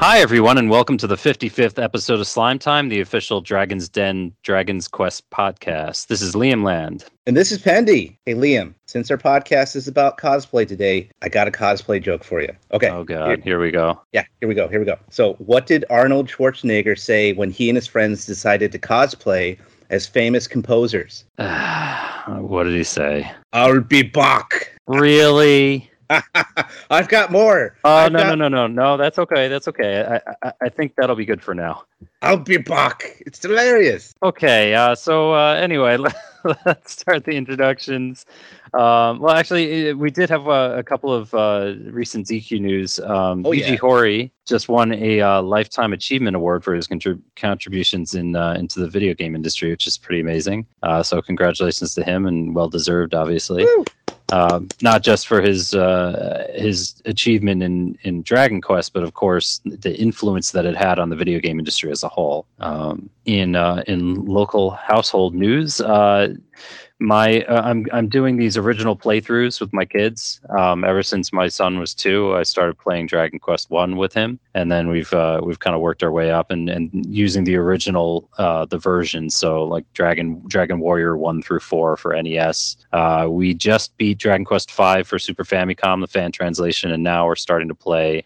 Hi, everyone, and welcome to the 55th episode of Slime Time, the official Dragon's Den Dragon's Quest podcast. This is Liam Land. And this is Pendy. Hey, Liam, since our podcast is about cosplay today, I got a cosplay joke for you. Okay. Oh, God. Here, here we go. Yeah, here we go. Here we go. So, what did Arnold Schwarzenegger say when he and his friends decided to cosplay as famous composers? what did he say? I'll be back. Really? I've got more. Oh I've no got... no no no no! That's okay. That's okay. I, I I think that'll be good for now. I'll be back. It's hilarious. Okay. Uh, so uh, anyway, let's start the introductions. Um, well, actually, we did have a, a couple of uh, recent DQ news. Um, oh, Yuji yeah. Horii just won a uh, lifetime achievement award for his contrib- contributions in uh, into the video game industry, which is pretty amazing. Uh, so congratulations to him, and well deserved, obviously. Um, not just for his uh, his achievement in, in Dragon Quest, but of course the influence that it had on the video game industry as a whole. Um, in uh, in local household news, uh, my uh, I'm I'm doing these original playthroughs with my kids. Um, ever since my son was two, I started playing Dragon Quest One with him, and then we've uh, we've kind of worked our way up and, and using the original uh, the version. So like Dragon Dragon Warrior One through Four for NES. Uh, we just beat Dragon Quest Five for Super Famicom, the fan translation, and now we're starting to play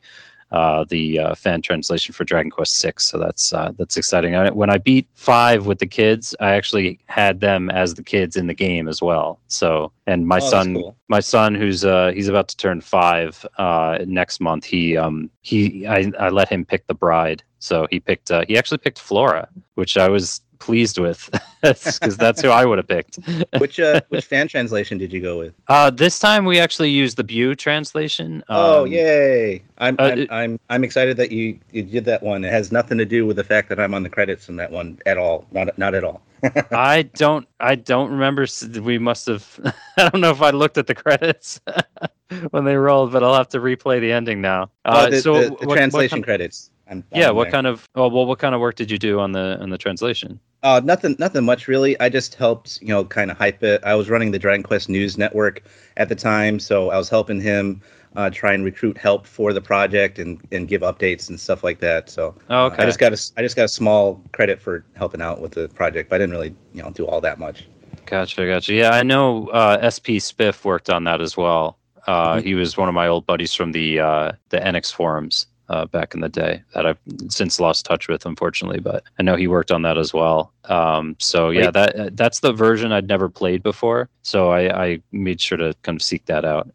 uh, the uh, fan translation for Dragon Quest Six. So that's uh, that's exciting. I, when I beat five with the kids, I actually had them as the kids in the game as well. So and my Oh, son, cool. my son, who's uh, he's about to turn five uh, next month. He um he I, I let him pick the bride. So he picked uh, he actually picked Flora, which I was pleased with because that's who I would have picked. Which uh, which fan translation did you go with? Uh, this time we actually used the byuu translation. oh Um, yay! I'm uh, I'm, I'm I'm excited that you you did that one. It has nothing to do with the fact that I'm on the credits in that one at all. Not not at all. I don't. I don't remember. We must have. I don't know if I looked at the credits when they rolled, but I'll have to replay the ending now. Uh, Uh, the, so, the, the what- what translation kind- credits. I'm, yeah. What there. kind of? Oh, well, what kind of work did you do on the on the translation? Uh, nothing, nothing much really. I just helped, you know, kind of hype it. I was running the Dragon Quest News Network at the time, so I was helping him uh, try and recruit help for the project and, and give updates and stuff like that. So Oh, uh, okay. I just got a, I just got a small credit for helping out with the project, but I didn't really, you know, do all that much. Gotcha. Gotcha. Yeah, I know. Uh, SP Spiff worked on that as well. Uh, Mhm. He was one of my old buddies from the uh, the NX forums uh, back in the day that I've since lost touch with, unfortunately. But I know he worked on that as well. Um, so yeah, that that's the version I'd never played before. So I, I made sure to kind of seek that out.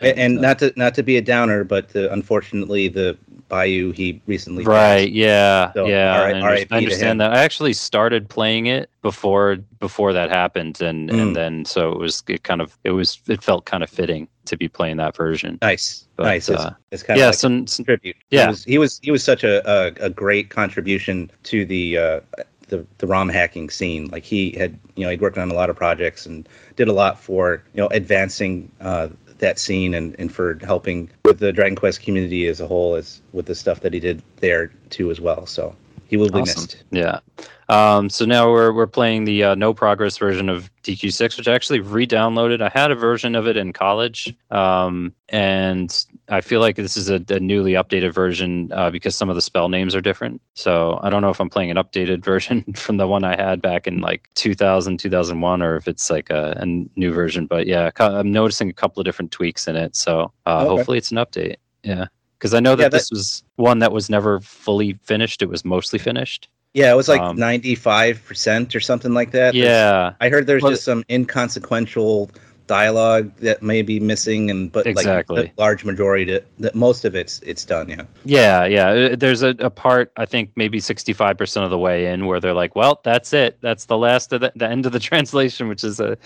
And, not to not to be a downer, but uh, unfortunately, the byuu he recently right passed. yeah So, yeah I, under- I understand that i actually started playing it before before that happened and Mm. and then so it was it kind of it was it felt kind of fitting to be playing that version Nice, But, nice. It's, uh, it's kind yeah of like so, so- tribute. Yeah. he was he was, he was such a, a, a great contribution to the uh, the the ROM hacking scene. Like he had, you know, he'd worked on a lot of projects and did a lot for you know advancing uh, that scene and, and for helping with the Dragon Quest community as a whole, as with the stuff that he did there too as well. So he will be Awesome. missed. Yeah. Um, so now we're we're playing the uh, no progress version of DQ6, which I actually re-downloaded. I had a version of it in college, um, and I feel like this is a, a newly updated version uh, because some of the spell names are different. So I don't know if I'm playing an updated version from the one I had back in like 2000, 2001, or if it's like a, a new version. But yeah, I'm noticing a couple of different tweaks in it. So uh, Okay. hopefully it's an update. Yeah. Because I know that, Yeah, that- this was one that was never fully finished. It was mostly finished. Yeah, it was like Um, ninety five percent or something like that. There's- Yeah, I heard there's Well, just some inconsequential dialogue that may be missing, and but Exactly. like the large majority, to, that most of it's it's done. Yeah. yeah, yeah. Uh, There's a, a part I think maybe 65% of the way in where they're like, "Well, that's it. That's the last of the, the end of the translation," which is a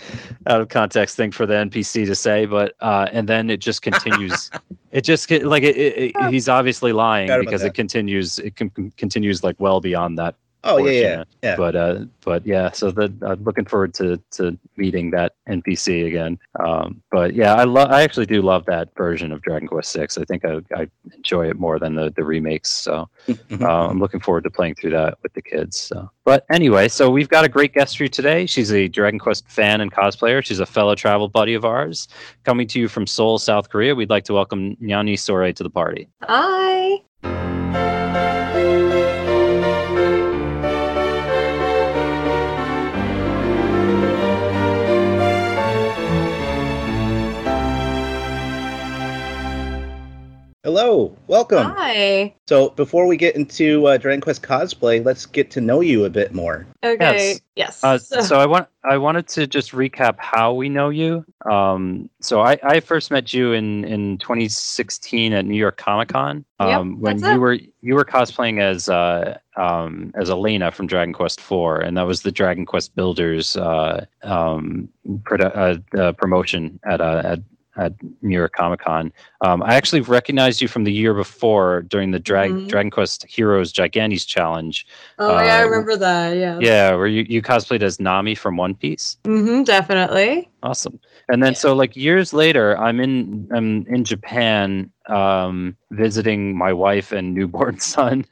out of context thing for the NPC to say. But uh, and then it just continues. it just like it, it, it- he's obviously lying because that. it continues. It con- con- continues like well beyond that Oh yeah, yeah, yeah. but uh but yeah so the i'm looking forward to to meeting that npc again. Um but yeah i love i actually do love that version of dragon quest 6 i think i, I enjoy it more than the the remakes so Mhm. uh, i'm looking forward to playing through that with the kids so. But anyway so we've got a great guest for you today. She's a dragon quest fan and cosplayer. She's a fellow travel buddy of ours. Coming to you from seoul south korea we'd like to welcome nyani sore to the party. Hi. Hello, welcome. Hi. So before we get into uh, Dragon Quest cosplay, let's get to know you a bit more. Okay. Yes. Uh, so I want I wanted to just recap how we know you. Um, so I, I first met you in, in 2016 at New York Comic Con Yep, um, when you it. were you were cosplaying as uh, um, as Elena from Dragon Quest IV, and that was the Dragon Quest Builders uh, um, produ- uh, uh, promotion at uh, at at New York Comic Con. Um, I actually recognized you from the year before during the Drag Mhm. Dragon Quest Heroes Gigantes Challenge. oh yeah, I uh, remember that. Yeah. Yeah, where you, you cosplayed as Nami from One Piece. Mm-hmm. Definitely. Awesome. And then Yeah. so like years later, I'm in I'm in Japan um, visiting my wife and newborn son.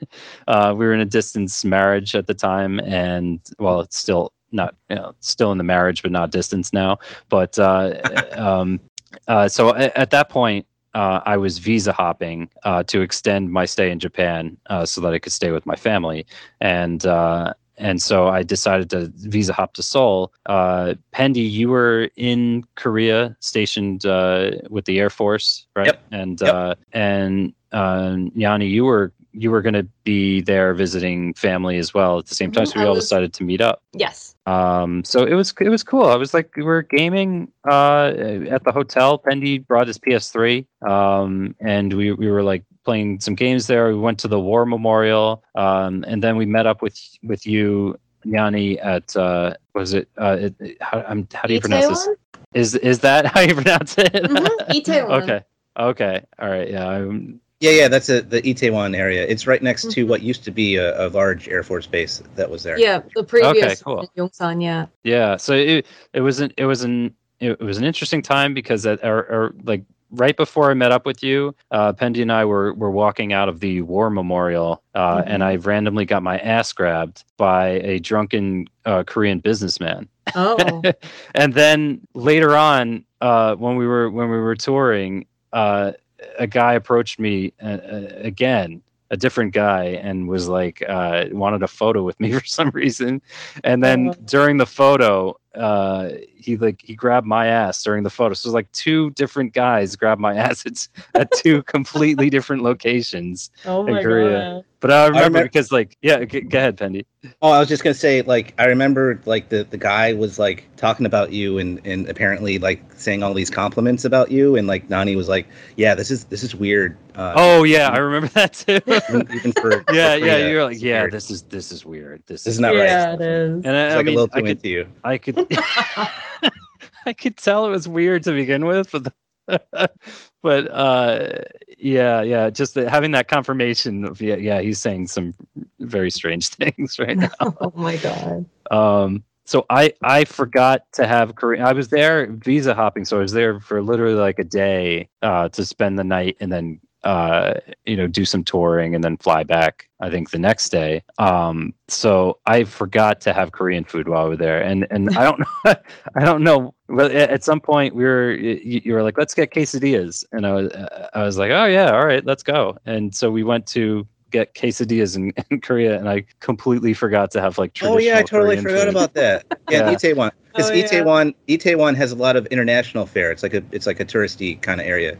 Uh, we were in a distance marriage at the time, and well, it's still not you know still in the marriage, but not distance now. But uh, um, uh, so at, at that point. Uh, I was visa hopping uh, to extend my stay in Japan uh, so that I could stay with my family, and uh, and so I decided to visa hop to Seoul. Uh, Pendy, you were in Korea, stationed uh, with the Air Force, right? Yep. And Yep. uh, and uh, Yanni, you were you were going to be there visiting family as well at the same time. Mhm, So we I all was- decided to meet up. Yes. Um, so it was it was cool. I was like we were gaming uh, at the hotel. Pendy brought his PS3, um, and we we were like playing some games there. We went to the War Memorial, um, and then we met up with with you, Yanni, at uh, was it? Uh, it, it- how, how do you pronounce this? Is is that how you pronounce it? Mhm, Itaewon. okay. Okay. All right. Yeah. I'm, Yeah, yeah, that's a, the Itaewon area. It's right next to Mhm. what used to be a, a large Air Force base that was there. Yeah, the previous okay, cool. Yongsan. Yeah. Yeah, so it it was an it was an it was an interesting time because at or, or like right before I met up with you, uh, Pendy and I were were walking out of the war memorial, uh, and I randomly got my ass grabbed by a drunken uh, Korean businessman. Oh. and then later on, uh, when we were when we were touring, uh, a guy approached me uh, uh, again, a different guy, and was like uh, wanted a photo with me for some reason. And then Oh. during the photo, uh, he like he grabbed my ass during the photo. So it was like two different guys grabbed my ass. It's at two completely different locations. oh in Korea. god. But I remember remem- because like yeah, g- go ahead, Pendy. Oh, I was just gonna say, like, I remember, like, the the guy was like talking about you and and apparently like saying all these compliments about you, and like Nani was like, yeah, this is this is weird. Uh, Oh yeah, I remember that too. even, even for yeah, for yeah. Frida, You're like, yeah, weird. this is this is weird. This, This is is not yeah, right. Yeah it is. And I, It's I like mean, a little I too could, into you. I could, I could tell it was weird to begin with, but, the, but uh, yeah, yeah, just the, having that confirmation of yeah, yeah, he's saying some very strange things right now. oh my god. Um, so I I forgot to have Korean. I was there visa hopping, so I was there for literally like a day uh, to spend the night and then uh, you know do some touring and then fly back. I think the next day. Um, so I forgot to have Korean food while we were there, and and I don't know, I don't know. Well, at some point we were you, you were like, let's get quesadillas, and I was I was like, oh yeah, all right, let's go. And so we went to get quesadillas in, in Korea, and I completely forgot to have like Oh yeah, I totally Korean forgot food. about that. Yeah, Yeah. Itaewon, because Oh, yeah. Itaewon Itaewon has a lot of international fare. It's like a it's like a touristy kind of area.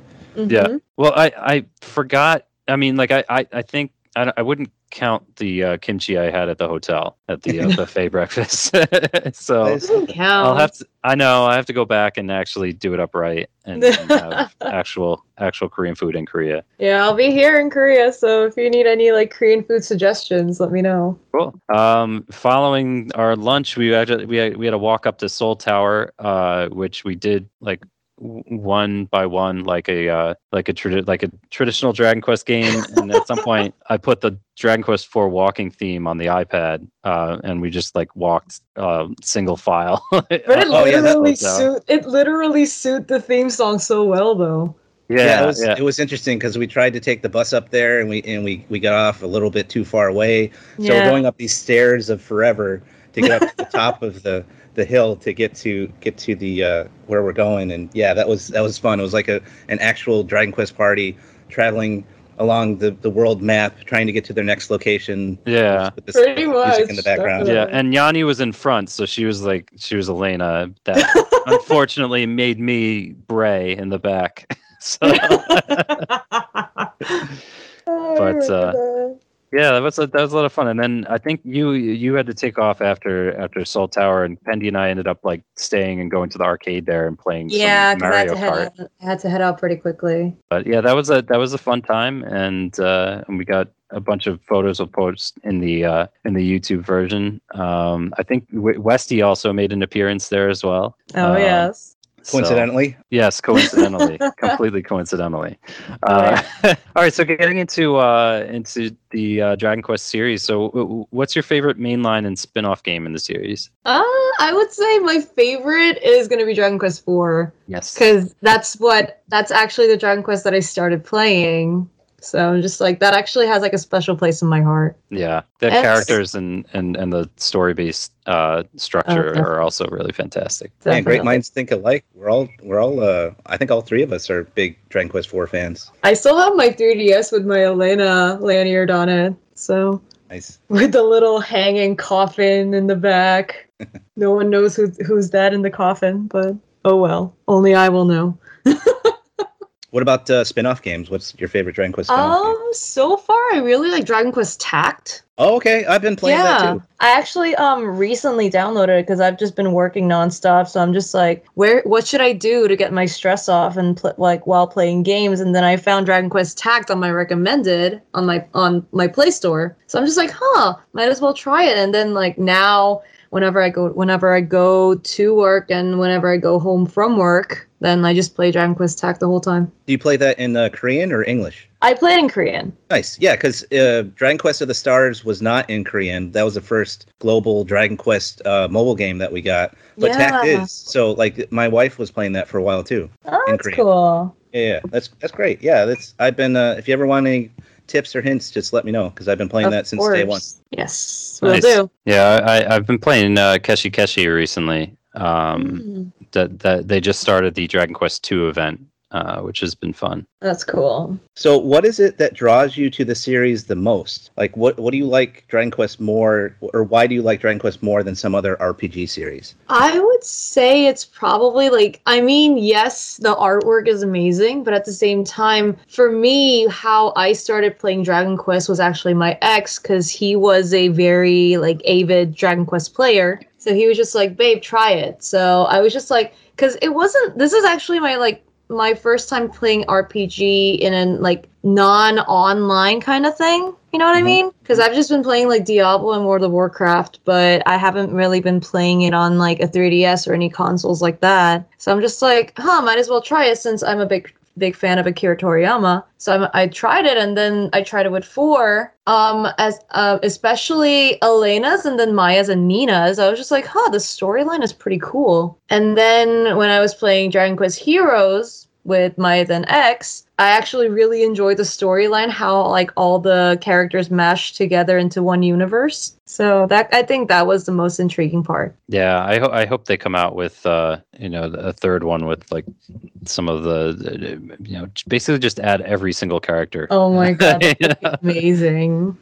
Yeah. Mhm. Well, I I forgot. I mean, like I I, I think I, I wouldn't count the uh, kimchi I had at the hotel at the uh, buffet breakfast. so. I'll have to. I know I have to go back and actually do it upright and, and have actual actual Korean food in Korea. Yeah, I'll be here in Korea, so if you need any like Korean food suggestions, let me know. Cool. Um, following our lunch, we actually we had, we had a walk up to Seoul Tower, uh, which we did like one by one, like a uh, like a tradi- like a traditional Dragon Quest game. and at some point, I put the Dragon Quest Four walking theme on the iPad, uh, and we just like walked uh, single file. But it Oh, yeah, literally uh, suit it literally suit the theme song so well though. yeah, it was yeah. it was interesting because we tried to take the bus up there and we and we we got off a little bit too far away. So we're going up these stairs of forever to get up to the top of the the hill to get to get to the uh, where we're going. And yeah, that was that was fun. It was like a an actual Dragon Quest party traveling along the, the world map, trying to get to their next location. Yeah. with this Pretty music much, in the background. definitely. Yeah, and Yanni was in front, so she was like she was Elena. That unfortunately made me Bray in the back. so, Oh, But, uh, that. Yeah, that was a, that was a lot of fun. And then I think you you had to take off after after Seoul Tower, and Pendy and I ended up like staying and going to the arcade there and playing yeah, because I had Mario to head Kart. out, I had to head out pretty quickly. But yeah, that was a that was a fun time, and uh, and we got a bunch of photos of posts in the uh, in the YouTube version. Um, I think w- Westy also made an appearance there as well. Oh Um, yes. So- Coincidentally, yes, coincidentally, completely coincidentally. Uh, all right, so getting into uh, into the uh, Dragon Quest series. So, w- w- what's your favorite mainline and spin-off game in the series? Uh, I would say my favorite is gonna be Dragon Quest IV Yes. because that's what that's actually the Dragon Quest that I started playing. So I'm just like that actually has like a special place in my heart. Yeah, the It's- characters and, and, and the story-based uh, structure definitely. are also really fantastic. man, great minds think alike. We're all we're all. Uh, I think all three of us are big Dragon Quest IV fans. I still have my 3DS with my Elena lanyard on it. So Nice. with the little hanging coffin in the back. no one knows who's who's dead in the coffin, but oh well. Only I will know. What about uh, spin-off games? What's your favorite Dragon Quest spin-off game? Um, so far I really like Dragon Quest Tact. Oh, okay. I've been playing that too. I actually um recently downloaded it because I've just been working nonstop. So I'm just like, where? What should I do to get my stress off and pl- like while playing games? And then I found Dragon Quest Tact on my recommended on my on my Play Store. So I'm just like, huh, might as well try it. And then like now, whenever I go whenever I go to work and whenever I go home from work, then I just play Dragon Quest Tact the whole time. Do you play that in uh, Korean or English? I play it in Korean. Nice. Yeah, because uh, Dragon Quest of the Stars was not in Korean. That was the first global Dragon Quest uh, mobile game that we got. But Tact Yeah. is. So, like, my wife was playing that for a while too. Oh, that's Korean. cool. Yeah, yeah, that's that's great. Yeah, that's. I've been. Uh, if you ever want any tips or hints, just let me know because I've been playing Of that since day one. course. Yes, will Nice. do. Yeah, I, I've been playing uh, Keshi Keshi recently. Um, Mm, that that they just started the Dragon Quest II event, uh, which has been fun. that's cool. So, what is it that draws you to the series the most? Like, what what do you like Dragon Quest more, or why do you like Dragon Quest more than some other RPG series? I would say it's probably like, I mean, yes, the artwork is amazing, but at the same time, for me, how I started playing Dragon Quest was actually my ex, because he was a very like avid Dragon Quest player. So he was just like, babe, try it. So I was just like, because it wasn't, this is actually my like, my first time playing RPG in a like non-online kind of thing. You know what I Mhm. mean? Because I've just been playing like Diablo and World of Warcraft, but I haven't really been playing it on like a 3DS or any consoles like that. So I'm just like, huh, might as well try it since I'm a big big fan of Akira Toriyama. So I'm, I tried it, and then I tried it with four. Um, as uh, especially Elena's and then Maya's and Nina's. I was just like, huh, the storyline is pretty cool. And then when I was playing Dragon Quest Heroes with my then ex, I actually really enjoyed the storyline, how like all the characters mashed together into one universe. So that I think that was the most intriguing part. Yeah, I hope I hope they come out with uh, you know a third one with like some of the you know basically just add every single character. Oh my god, that would be Yeah. amazing.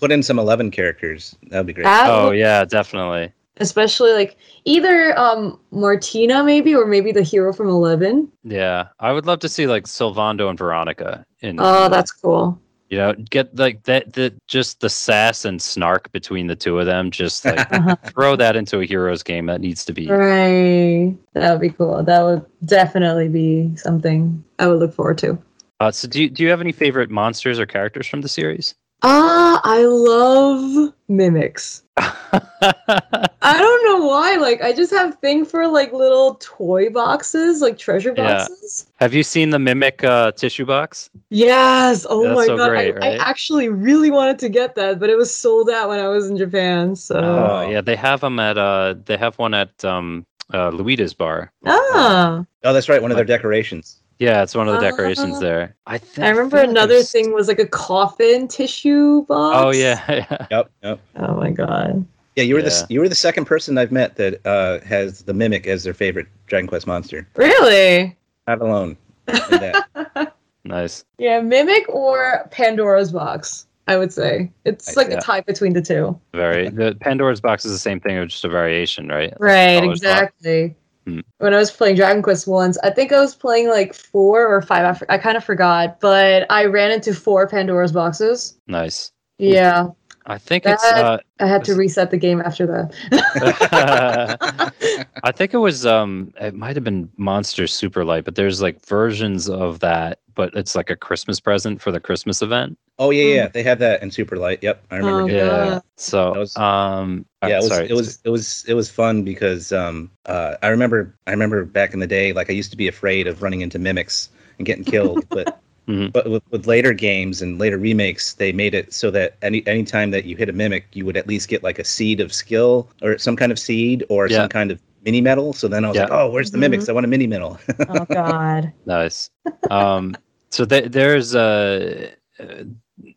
Put in some eleven characters. That would be great. That Oh would- yeah, definitely. Especially like either um Martina maybe or maybe the hero from Eleven. Yeah, I would love to see like Sylvando and Veronica in. Oh, that's cool. you know get like that the just the sass and snark between the two of them. Just like Uh-huh. throw that into a heroes game that needs to be. Right, that would be cool. That would definitely be something I would look forward to. Uh, so do you, do you have any favorite monsters or characters from the series? Ah, I love mimics. I don't know why. Like, I just have thing for like little toy boxes, like treasure boxes. Yeah. boxes. have you seen the mimic uh, tissue box? Yes. Oh That's my so god. great, I, right? I actually really wanted to get that, but it was sold out when I was in Japan. So. Oh yeah, they have them at uh they have one at um uh Luida's bar. ah. Oh, that's right. One of their decorations. Yeah, it's one of the decorations Ah. there. I th- I remember feel another there's- thing was like a coffin tissue box. Oh yeah, yeah. Yep. Yep. Oh my god. Yeah, you were Yeah. the you were the second person I've met that uh, has the mimic as their favorite Dragon Quest monster. Really? Not alone. nice. Yeah, Mimic or Pandora's box, I would say. It's like Yeah. a tie between the two. Very. The Pandora's box is the same thing, it's just a variation, right? Right, Exactly. box. Hmm. when I was playing Dragon Quest once. I think I was playing like four or five. I kind of forgot, but I ran into four Pandora's boxes. Nice. Yeah, I think it's. Uh, I had to reset the game after that. I think it was. Um, it might have been Monster Super Light, but there's like versions of that, but it's like a Christmas present for the Christmas event. Oh yeah, yeah, they have that in Super Light. Yep, I remember. Oh, getting that. Yeah. God. So, That was- um, yeah, it was, sorry. it was it was it was fun because um uh I remember I remember back in the day like I used to be afraid of running into mimics and getting killed, but Mhm. but with, with later games and later remakes they made it so that any any time that you hit a mimic you would at least get like a seed of skill or some kind of seed or Yeah. some kind of mini medal. So then I was Yeah. like, oh, where's the mimics? I want a mini medal. oh God. Nice. Um, so th- there's a uh,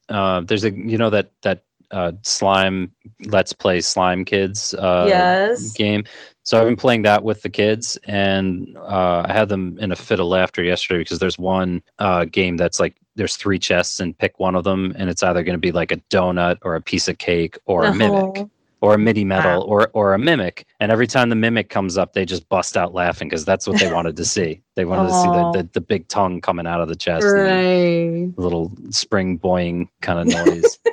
uh, there's a you know that that uh, slime let's play slime kids uh, yes. game. So I've been playing that with the kids, and uh, I had them in a fit of laughter yesterday because there's one uh, game that's like there's three chests and pick one of them, and it's either going to be like a donut or a piece of cake or a mimic Oh. Or a mini medal or or a mimic and every time the mimic comes up they just bust out laughing because that's what they wanted to see they wanted to see the, the, the big tongue coming out of the chest and Right. the little spring boying kind of noise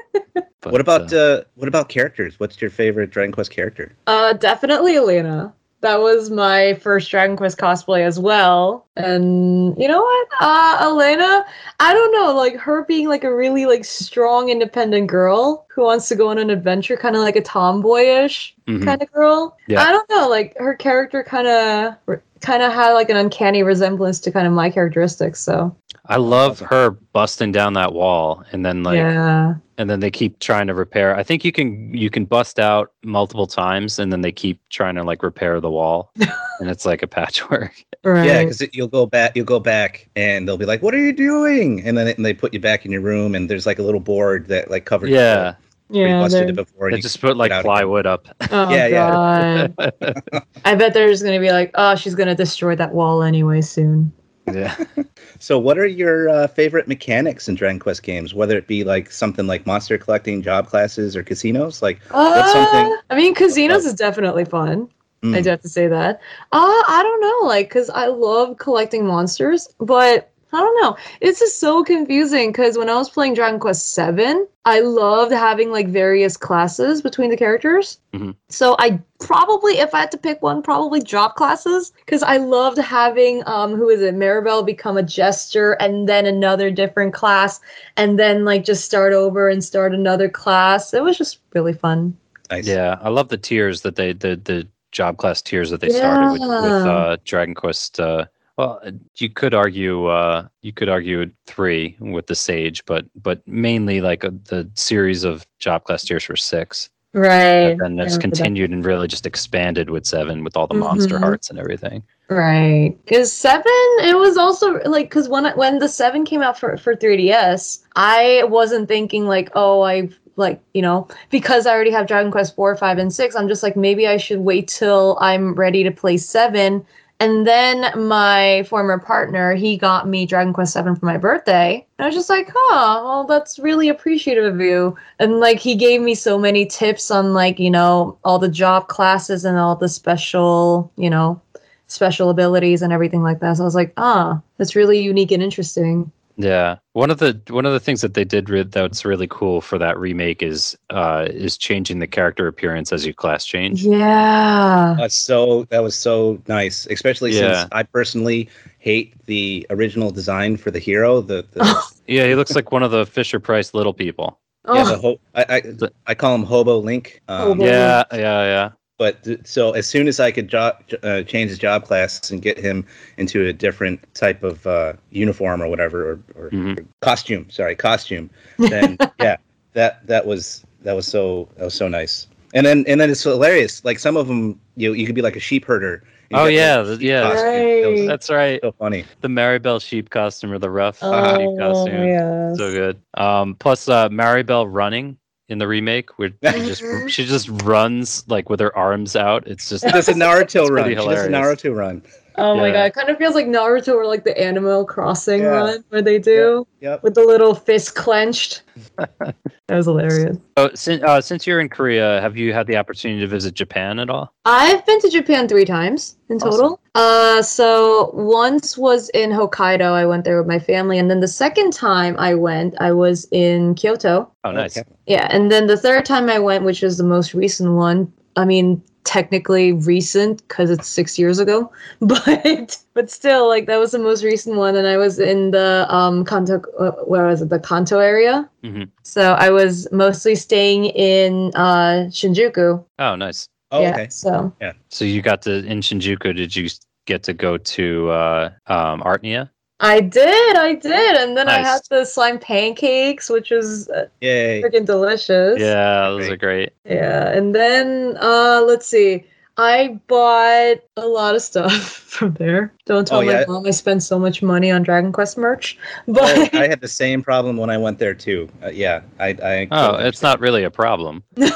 But, what about uh, uh, what about characters? What's your favorite Dragon Quest character? Uh, definitely Elena. That was my first Dragon Quest cosplay as well. And you know what? Uh, Elena, I don't know, like her being like a really like strong, independent girl who wants to go on an adventure, kind of like a tomboyish mhm. kind of girl. Yeah. I don't know, like her character kind of kind of had like an uncanny resemblance to kind of my characteristics. So i love her busting down that wall and then like yeah, and then they keep trying to repair i think you can you can bust out multiple times and then they keep trying to like repair the wall and it's like a patchwork right. Yeah, because you'll go back, you'll go back, and they'll be like, "What are you doing?" And then and they put you back in your room, and there's like a little board that like covers. yeah you yeah. busted they're- it before. they just put like plywood up Oh Yeah, yeah. I bet they're just gonna be like, oh, she's gonna destroy that wall anyway soon. Yeah So, what are your uh, favorite mechanics in Dragon Quest games? Whether it be like something like monster collecting, job classes, or casinos? Like, Uh, something- I mean, casinos is definitely fun. I mm, do have to say that. Uh, I don't know, like, cause I love collecting monsters, but I don't know. It's just so confusing because when I was playing Dragon Quest Seven, I loved having like various classes between the characters. Mhm. So I probably, if I had to pick one, probably job classes because I loved having um, who is it, Maribel become a jester and then another different class, and then like just start over and start another class. It was just really fun. nice. Yeah, I love the tiers that they the the job class tiers that they started with, with uh, Dragon Quest. Uh, well, you could argue uh, you could argue three with the Sage, but but mainly like uh, the series of job class tiers were six, Right. and then I it's that. continued and really just expanded with seven with all the monster Mhm. hearts and everything. Right. Because seven, it was also like because when when the seven came out for for 3ds, I wasn't thinking like, oh, I like you know because I already have Dragon Quest four, five, and six. I'm just like maybe I should wait till I'm ready to play seven. And then my former partner, he got me Dragon Quest Seven for my birthday. And I was just like, huh, well, that's really appreciative of you. And like he gave me so many tips on like, you know, all the job classes and all the special, you know, special abilities and everything like that. So I was like, ah, that's really unique and interesting. Yeah, one of the one of the things that they did re- that's really cool for that remake is uh, is changing the character appearance as you class change. Yeah. That's so that was so nice, especially Yeah. since I personally hate the original design for the hero. The, the Yeah, he looks like one of the Fisher Price little people. yeah, Oh, the ho- I, I I call him Hobo Link. Um, Hobo. Yeah, yeah, yeah. But th- so as soon as I could jo- uh, change his job class and get him into a different type of uh, uniform or whatever, or, or, Mhm. costume, sorry, costume, then yeah, that that was that was so that was so nice. And then and then it's hilarious. Like some of them, you you could be like a sheep herder. Oh get, yeah, like, the- yeah. costume. That was Right. That's right. so funny. The Maribel sheep costume or the rough oh sheep costume. yes. So good. Um, plus uh, Maribel running in the remake, where she just Mhm. she just runs like with her arms out. It's just does a Naruto run. She does a. Naruto run. Oh my god, it kind of feels like Naruto or like the Animal Crossing Yeah. one where they do Yep. with the little fist clenched. that was hilarious. Oh, since uh, since you're in Korea, have you had the opportunity to visit Japan at all? I've been to Japan three times in Awesome. total. Uh, so once was in Hokkaido. I went there with my family, and then the second time I went, I was in Kyoto. Oh, nice. Yeah, and then the third time I went, which was the most recent one. I mean, technically recent because it's six years ago, but but still, like that was the most recent one, and I was in the um Kanto, uh, where was it? The Kanto area. Mhm. So I was mostly staying in uh Shinjuku. Oh, nice. Oh, yeah, okay. So yeah, So you got to in Shinjuku. Did you get to go to uh, um, Artnia? I did, I did, and then I had the slime pancakes, which was uh, Yay. freaking delicious. Yeah, those Great. are great. Yeah, and then uh let's see. I bought a lot of stuff from there. Don't tell Oh, my yeah? mom I spent so much money on Dragon Quest merch. Oh, But I had the same problem when I went there too. Uh, yeah, I. I Oh, it's not really a problem. no,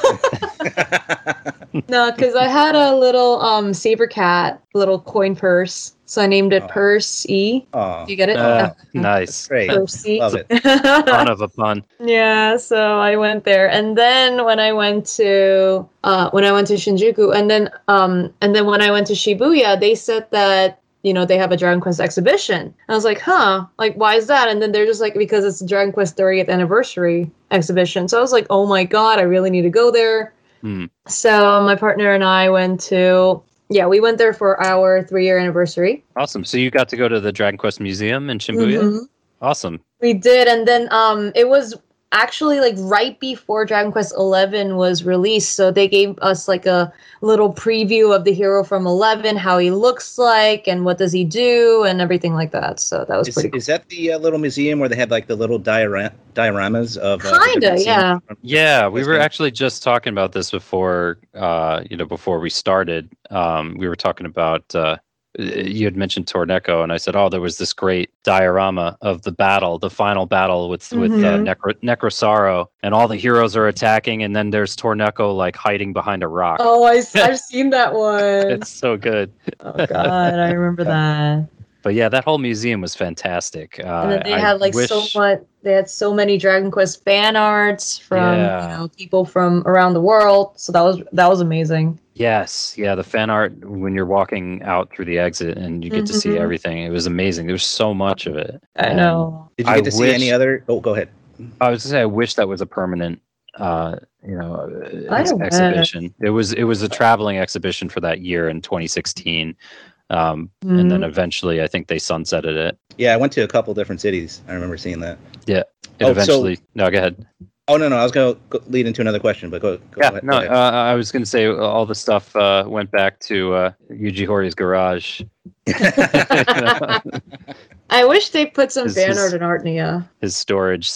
because I had a little um saber cat little coin purse. So I named it Oh. Purse E. oh, Do you get it? Uh, Yeah. nice. great. Purse E. Love it. Fun of a pun. Yeah, so I went there, and then when I went to uh, when I went to Shinjuku, and then um, and then when I went to Shibuya, they said that you know they have a Dragon Quest exhibition. I was like, huh, like why is that? And then they're just like because it's a Dragon Quest 30th anniversary exhibition. So I was like, oh my god, I really need to go there. Hmm. So my partner and I went to yeah, we went there for our three year anniversary. Awesome. So you got to go to the Dragon Quest Museum in Shibuya. Mhm. Awesome. We did, and then um, it was actually like right before Dragon Quest Eleven was released, so they gave us like a little preview of the hero from Eleven, how he looks like, and what does he do, and everything like that. So that was Is, pretty cool. is that the uh, little museum where they had like the little diora- dioramas of? Uh, Kinda, yeah. from- Yeah, we were actually just talking about this before, uh, you know, before we started. Um, we were talking about uh, you had mentioned Torneco, and I said, oh, there was this great diorama of the battle, the final battle with with uh, Mhm. Necro- Necrosaro, and all the heroes are attacking, and then there's Torneco like hiding behind a rock. Oh, I, have seen that one. It's so good. oh God, I remember that. But yeah, that whole museum was fantastic. Uh, And then they I had like so much. They had so many Dragon Quest fan arts from Yeah. you know people from around the world. So that was that was amazing. Yes, yeah, the fan art when you're walking out through the exit and you get to see Mhm. everything. It was amazing. There's so much of it. I And know. Did you I get to see any other? Oh, go ahead. I was gonna say I wish that was a permanent uh you know uh, ex- exhibition. It was it was a traveling exhibition for that year in 2016. Um and then Mhm. eventually I think they sunsetted it. Yeah, I went to a couple different cities. I remember seeing that. Yeah, it Oh, so- eventually No, go ahead. Oh no, no, I was going to lead into another question, but go. go Yeah, ahead, no, go uh. I was going to say all the stuff uh, went back to uh, Yuji Horii's garage. I wish they put some This fan art in Artnia. His storage.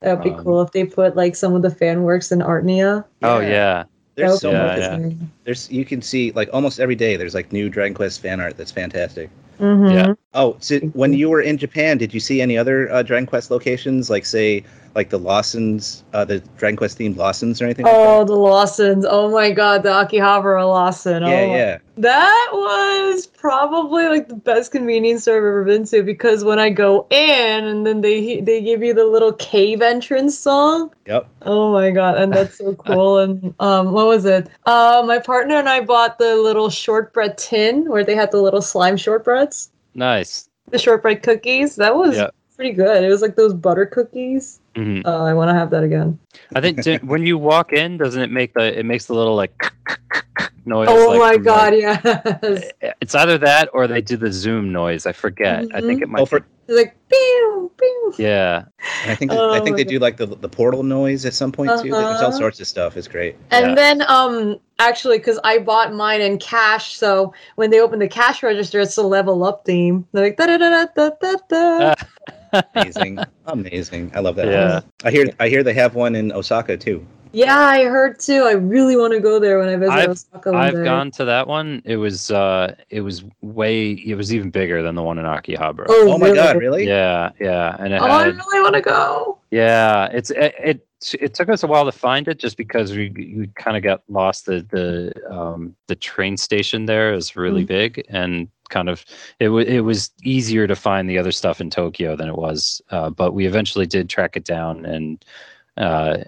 That'd be Um, cool if they put like some of the fan works in Artnia. Oh Yeah. yeah, There's so Yeah, much. yeah. There's you can see like almost every day. There's like new Dragon Quest fan art that's fantastic. Mm-hmm. Yeah. Oh, so when you were in Japan, did you see any other uh, Dragon Quest locations, like say, like the Lawsons, uh, the Dragon Quest themed Lawsons or anything? Oh, the Lawsons. Oh my god, the Akihabara Lawson. like that? oh yeah, yeah. That was probably like the best convenience store I've ever been to because when I go in and then they they give you the little cave entrance song. Yep. Oh my god, and that's so cool. and um, what was it? Uh, my partner and I bought the little shortbread tin where they had the little slime shortbreads, nice. the shortbread cookies. That was Yeah. pretty good. It was like those butter cookies. Hmm Oh, I want to have that again. I think di- when you walk in, doesn't it make the it makes the little like noise? oh like, my god, like- yes. it's either that or they do the zoom noise. I forget. I think it might. Oh, for, be- like pew pew. yeah. and I think Oh I think they God. do like the the portal noise at some point too. There's all Uh-huh. sorts of stuff. It's great. And Yeah. then um actually because I bought mine in cash, so when they open the cash register, it's the level up theme. They're like da da da da da da. Amazing, amazing. I love that. Yeah. I hear I hear they have one in Osaka too. Yeah, I heard too. I really want to go there when I visit I've- Osaka one I've day. gone to that one. It was uh it was way it was even bigger than the one in Akihabara. Oh, Oh my god, really? Yeah, yeah, and it Oh, I had really want to go. Yeah, it's it, it. It took us a while to find it, just because we we kind of got lost. The the um the train station there is really Mhm. big, and kind of it, w- it was easier to find the other stuff in Tokyo than it was, uh, but we eventually did track it down and uh,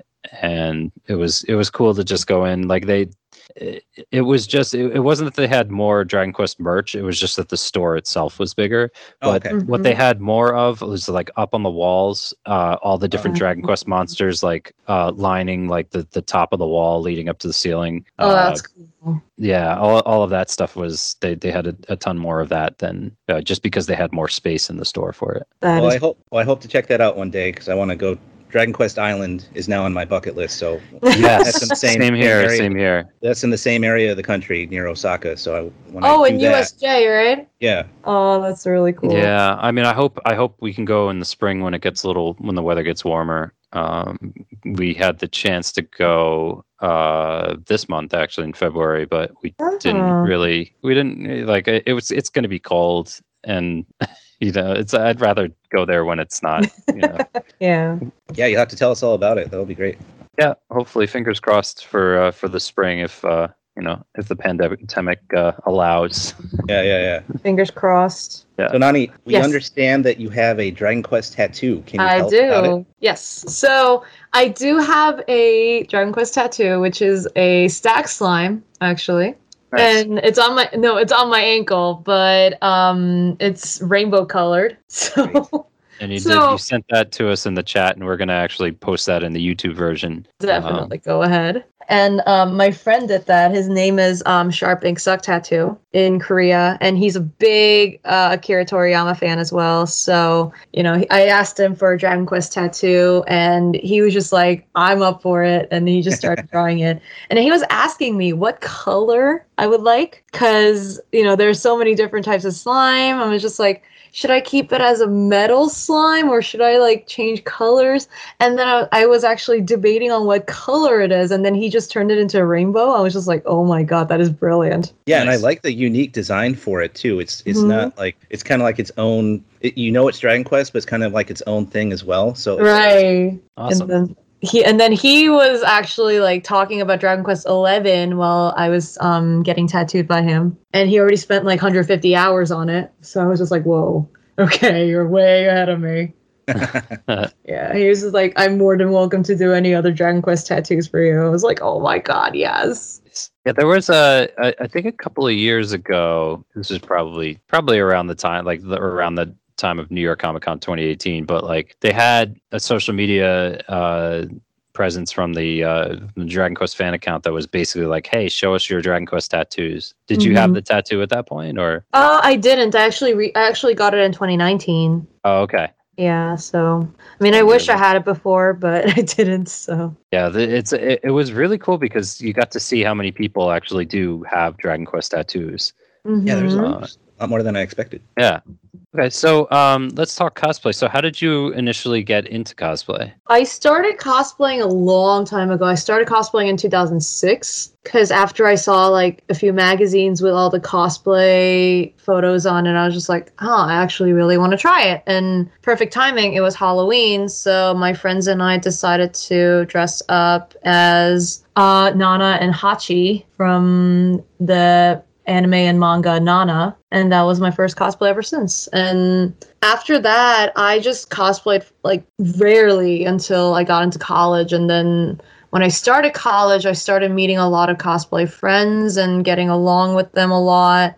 and it was it was cool to just go in. Like they it, it was just it, it wasn't that they had more Dragon Quest merch. It was just that the store itself was bigger. Oh, But okay. what they had more of was like up on the walls, uh, all the different Oh. Dragon Quest monsters, like uh, lining like the, the top of the wall leading up to the ceiling. Oh, Uh, that's cool. yeah, all, all of that stuff was they, they had a, a ton more of that than uh, just because they had more space in the store for it. That Well, is I hope well, I hope to check that out one day because I want to go. Dragon Quest Island is now on my bucket list, so Yes, That's in the same- same, here, area. same here. that's in the same area of the country near Osaka. So I when oh, I in do that, USJ, right? yeah, Oh, that's really cool. Yeah, I mean, I hope I hope we can go in the spring when it gets a little when the weather gets warmer. Um, we had the chance to go uh, this month actually in February, but we didn't Oh. really we didn't like it it was it's going to be cold and you know it's I'd rather go there when it's not you know Yeah. yeah, you'll have to tell us all about it. That'll be great. yeah hopefully fingers crossed for uh, for the spring if uh, you know if the pandemic uh, allows Yeah, yeah, yeah. Fingers crossed. Yeah. So Nani, we Yes. understand that you have a Dragon Quest tattoo. Can you I tell us about it? do. Yes. So I do have a Dragon Quest tattoo, which is a stack slime, actually. Nice. And it's on my no, it's on my ankle, but um it's rainbow colored. So and you did So- you sent that to us in the chat and we're going to actually post that in the YouTube version definitely go ahead. And um, my friend did that. His name is um, Sharp Ink Suck Tattoo in Korea, and he's a big uh, Akira Toriyama fan as well. So you know, I asked him for a Dragon Quest tattoo, and he was just like, "I'm up for it," and he just started drawing it. And he was asking me what color I would like, because you know, there's so many different types of slime. I was just like. Should I keep it as a metal slime or should I like change colors? And then I, I was actually debating on what color it is, and then he just turned it into a rainbow. I was just like, "Oh my god, that is brilliant!" Yeah, and I like the unique design for it too. It's it's Mhm. not like it's kind of like its own. It, you know, it's Dragon Quest, but it's kind of like its own thing as well. So it's- Right. awesome And then he and then he was actually like talking about Dragon Quest Eleven while I was um getting tattooed by him, and he already spent like 150 hours on it. So I was just like, "Whoa, okay, you're way ahead of me." Yeah, he was just like, "I'm more than welcome to do any other Dragon Quest tattoos for you." I was like, "Oh my god, yes." Yeah, there was a, I I think a couple of years ago. This is probably probably around the time, like the, around the time of New York Comic Con 2018. But like they had a social media uh, presence from the, uh, the Dragon Quest fan account that was basically like, "Hey, show us your Dragon Quest tattoos." Did you have Mhm. the tattoo at that point, or? Uh, I didn't. I actually re- I actually got it in 2019. Oh, okay. Yeah, so I mean, I wish I had it before, but I didn't. So Yeah, the, it's it, it was really cool because you got to see how many people actually do have Dragon Quest tattoos. yeah, there's a lot, a lot more than I expected. Yeah. Okay, so um, let's talk cosplay. So, how did you initially get into cosplay? I started cosplaying a long time ago. I started cosplaying in 2006 because after I saw like a few magazines with all the cosplay photos on it, I was just like, huh, I actually really want to try it. And perfect timing, it was Halloween. So my friends and I decided to dress up as uh, Nana and Hachi from the anime and manga Nana, and that was my first cosplay ever since. And after that, I just cosplayed like rarely until I got into college, and then when I started college, I started meeting a lot of cosplay friends and getting along with them a lot.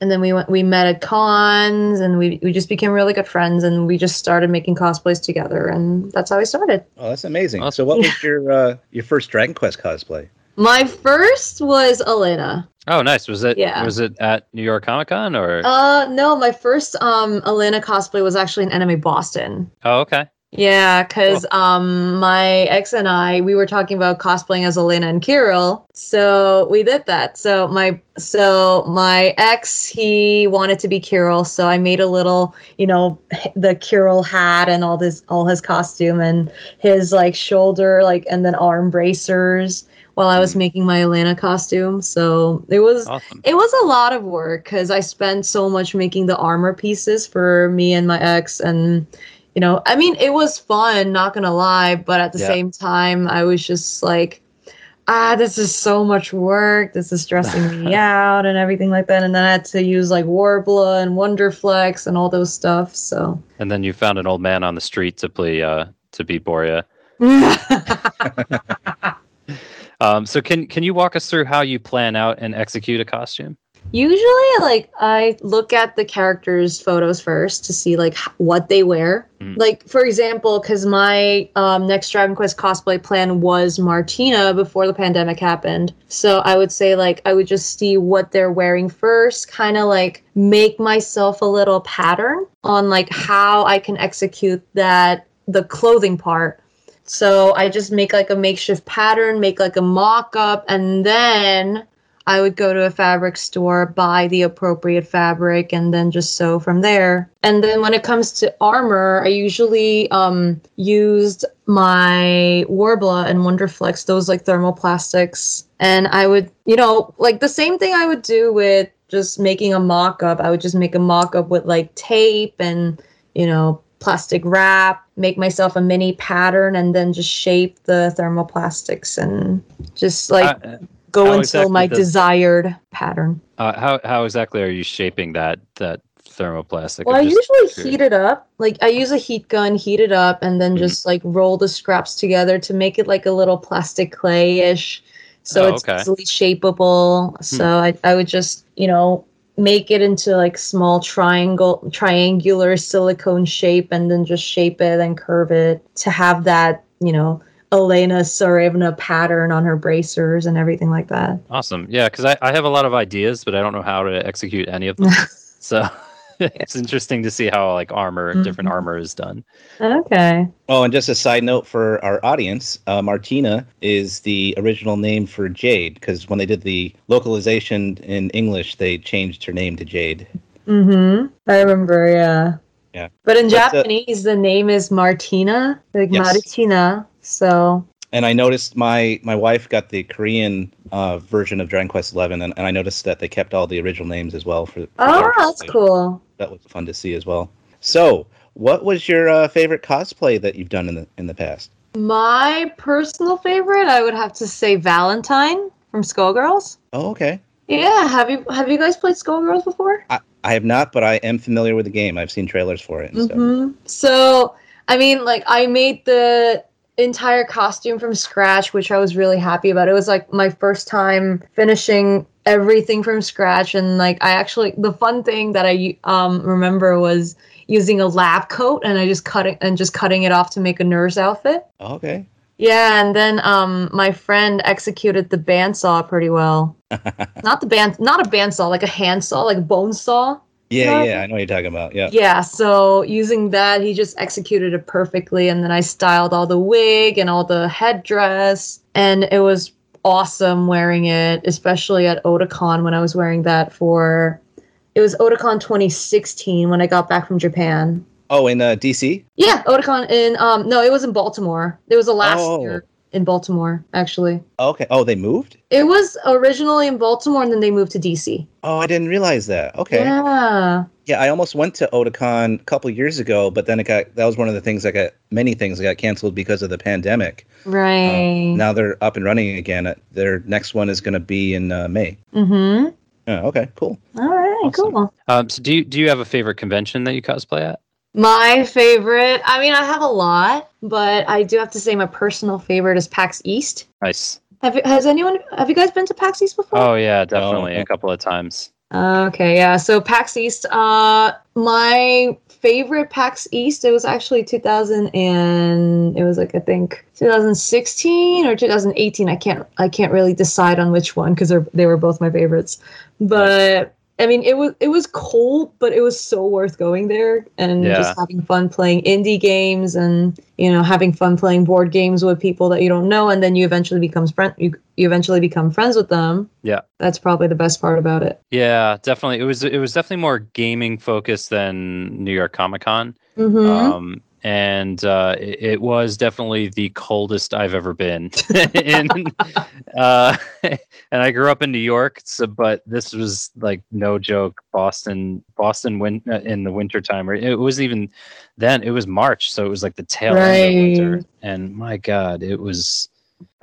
And then we went, we met at cons, and we we just became really good friends, and we just started making cosplays together, and that's how we started. Oh, that's amazing. Awesome. So, what was your uh, your first Dragon Quest cosplay? My first was Elena. Oh, nice. Was it Yeah. was it at New York Comic Con or? Uh, no, my first um Elena cosplay was actually in Anime Boston. oh, okay. Yeah, because um my ex and I we were talking about cosplaying as Elena and Kiryl, so we did that. So my so my ex he wanted to be Kiryl, so I made a little you know the Kiryl hat and all this all his costume and his like shoulder like and then arm bracers while I was making my Elena costume. So it was Awesome. it was a lot of work because I spent so much making the armor pieces for me and my ex, and you know, I mean, it was fun, not gonna lie, but at the Yeah. same time, I was just like, ah, this is so much work. This is stressing me out and everything like that. And then I had to use like Worbla and Wonderflex and all those stuff. So. And then you found an old man on the street to play uh, to beat Boria. um, so can can you walk us through how you plan out and execute a costume? Usually, like I look at the characters' photos first to see like what they wear. Mm. Like for example, because my um, next Dragon Quest cosplay plan was Martina before the pandemic happened. So I would say like I would just see what they're wearing first, kind of like make myself a little pattern on like how I can execute that the clothing part. So I just make like a makeshift pattern, make like a mock up, and then I would go to a fabric store, buy the appropriate fabric, and then just sew from there. And then when it comes to armor, I usually um, used my Worbla and Wonderflex, those like thermoplastics. And I would, you know, like the same thing I would do with just making a mock up. I would just make a mock up with like tape and, you know, plastic wrap, make myself a mini pattern, and then just shape the thermoplastics and just like. Uh, go until exactly my does, desired pattern. Uh, how how exactly are you shaping that that thermoplastic? Well, I usually curious. heat it up. Like I use a heat gun, heat it up, and then mm-hmm. just like roll the scraps together to make it like a little plastic clay ish. So oh, it's okay. easily shapeable. Hmm. So I, I would just, you know, make it into like small triangle triangular silicone shape and then just shape it and curve it to have that, you know, Elena Tsarevna pattern on her bracers and everything like that. Awesome. Yeah, because I, I have a lot of ideas, but I don't know how to execute any of them. so it's interesting to see how like armor, mm-hmm. different armor is done. Okay. Oh, and just a side note for our audience, uh, Martina is the original name for Jade because when they did the localization in English, they changed her name to Jade. Mm-hmm. I remember, yeah. Yeah. But in but, uh, Japanese, uh, the name is Martina, like yes. Martina. So. And I noticed my my wife got the Korean uh, version of Dragon Quest Eleven, and, and I noticed that they kept all the original names as well for. for oh, that's cool. That was fun to see as well. So, what was your uh, favorite cosplay that you've done in the in the past? My personal favorite, I would have to say Valentine from Skullgirls. Oh, okay. Yeah, have you have you guys played Skullgirls before? I, I have not, but I am familiar with the game. I've seen trailers for it. mm-hmm. So, I mean, like I made the entire costume from scratch, which I was really happy about. It was like my first time finishing everything from scratch and like I actually the fun thing that I um remember was using a lab coat and I just cutting and just cutting it off to make a nurse outfit. Okay. Yeah, and then um my friend executed the bandsaw pretty well. not the band not a bandsaw, like a handsaw, like a bone saw. Yeah, yeah, I know what you're talking about. Yeah. Yeah, so using that, he just executed it perfectly. And then I styled all the wig and all the headdress. And it was awesome wearing it, especially at Otakon when I was wearing that for. It was Otakon 2016 when I got back from Japan. Oh, in uh, DC? Yeah, Otakon in. um No, it was in Baltimore. It was the last oh. year in Baltimore, actually. Okay. Oh, they moved? It was originally in Baltimore and then they moved to DC. Oh, I didn't realize that. Okay. Yeah. Yeah, I almost went to Otakon a couple years ago, but then it got that was one of the things that got many things that got canceled because of the pandemic. Right. Uh, now they're up and running again. Uh, their next one is going to be in uh, May. Mhm. Oh, okay, cool. All right, awesome. cool. Um, so do you do you have a favorite convention that you cosplay at? My favorite, I mean, I have a lot, but I do have to say my personal favorite is PAX East. Nice. Have has anyone, have you guys been to PAX East before? Oh, yeah, definitely. Oh. A couple of times. Okay, yeah. So PAX East, uh, my favorite PAX East, it was actually 2000 and it was like, I think 2016 or 2018. I can't, I can't really decide on which one because they were both my favorites. But I mean, it was it was cold, but it was so worth going there and yeah. just having fun playing indie games and you know having fun playing board games with people that you don't know, and then you eventually becomes friend you you eventually become friends with them. Yeah, that's probably the best part about it. Yeah, definitely. It was it was definitely more gaming focused than New York Comic Con. Mm-hmm. Um, and uh, it, it, was definitely the coldest I've ever been. in, uh, and I grew up in New York, so but this was like no joke. Boston, Boston, win uh, in the wintertime. It was even then. It was March, so it was like the tail right. end of winter. And my God, it was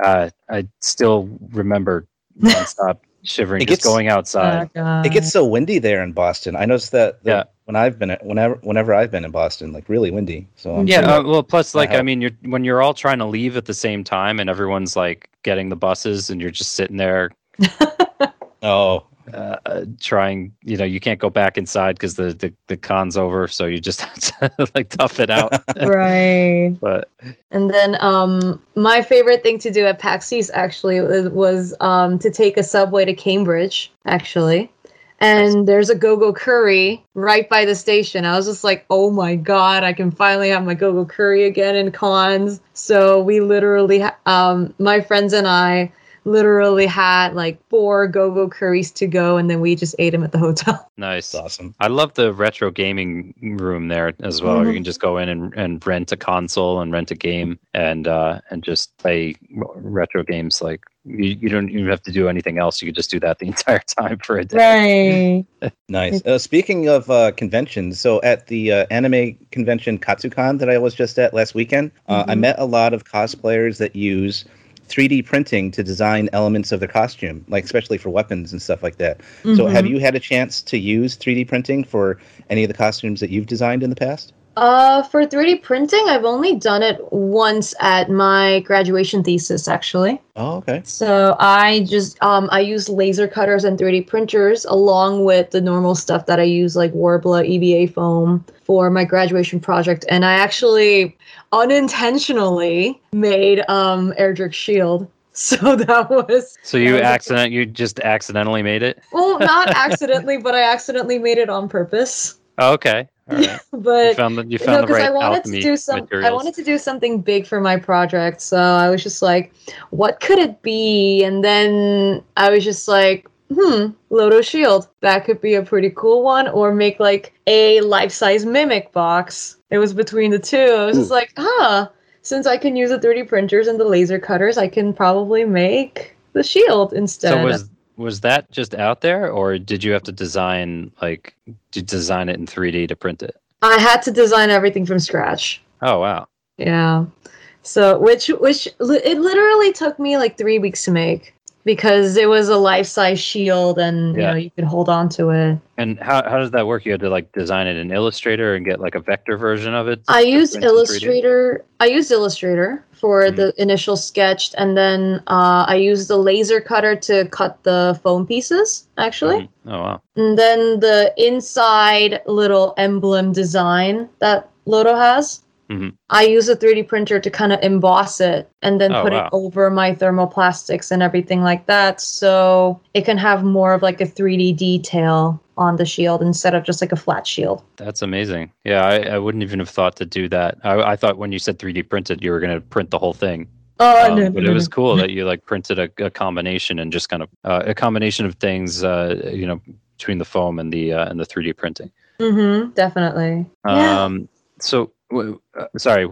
Uh, I still remember nonstop shivering It just gets- going outside. It gets so windy there in Boston. I noticed that the- Yeah. When I've been whenever whenever I've been in Boston, like really windy. So I'm yeah, sure uh, well, plus, like, I helps. mean, you're when you're all trying to leave at the same time, and everyone's like getting the buses, and you're just sitting there oh uh, uh, trying. You know, you can't go back inside because the, the the con's over, so you just have to like tough it out. right. but And then um, my favorite thing to do at PAX East actually was, was um, to take a subway to Cambridge, actually. And there's a Go Go Curry right by the station. I was just like, oh my God, I can finally have my Go Go Curry again in cons. So we literally, um, my friends and I literally had like four Go Go Curries to go, and then we just ate them at the hotel. nice. it's awesome. I love the retro gaming room there as well. You Mhm. can just go in and, and rent a console and rent a game and uh, and just play retro games. Like you, you don't even have to do anything else. You could just do that the entire time for a day. Right. Nice. Uh, speaking of uh, conventions, so at the uh, anime convention Katsucon that I was just at last weekend, uh, I Mhm. met a lot of cosplayers that use 3D printing to design elements of their costume, like especially for weapons and stuff like that. So, have Mhm. you had a chance to use 3D printing for any of the costumes that you've designed in the past? Uh, for 3D printing, I've only done it once at my graduation thesis, actually. Oh, okay. So I just um I use laser cutters and 3D printers along with the normal stuff that I use like Worbla EVA foam for my graduation project, and I actually unintentionally made um Erdrick Shield. So that was So you was accident you just accidentally made it. well not accidentally, but I accidentally made it on purpose. Oh, okay, right. You But found the you no, the right I wanted to do some. materials. I wanted to do something big for my project, so I was just like, "What could it be?" And then I was just like, "Hmm, Loto Shield. That could be a pretty cool one." Or make like a life-size mimic box. It was between the two. I was just like, "Huh." Since I can use the 3D printers and the laser cutters, I can probably make the shield instead. So was was that just out there, or did you have to design like you design it in 3D to print it? I had to design everything from scratch. Oh wow, Yeah. So which which it literally took me like three weeks to make because it was a life size shield and you know you could hold on to it. and how how does that work? You had to like design it in Illustrator and get like a vector version of it. I used print in 3D? Illustrator. I used Illustrator for Mhm. the initial sketch, and then uh, I used the laser cutter to cut the foam pieces. Actually, Mhm. Oh wow. and then the inside little emblem design that Loto has. Mhm. I use a 3D printer to kind of emboss it and then Oh, put wow. it over my thermoplastics and everything like that. So it can have more of like a 3D detail on the shield instead of just like a flat shield. That's amazing. Yeah, I, I wouldn't even have thought to do that. I, I thought when you said 3D printed, you were going to print the whole thing. Oh, Um, no, no, but it was cool that you like printed a, a combination and just kind of uh, a combination of things, uh, you know, between the foam and the uh, and the 3D printing. Mm-hmm, definitely. yeah. Um, so, w- uh, sorry,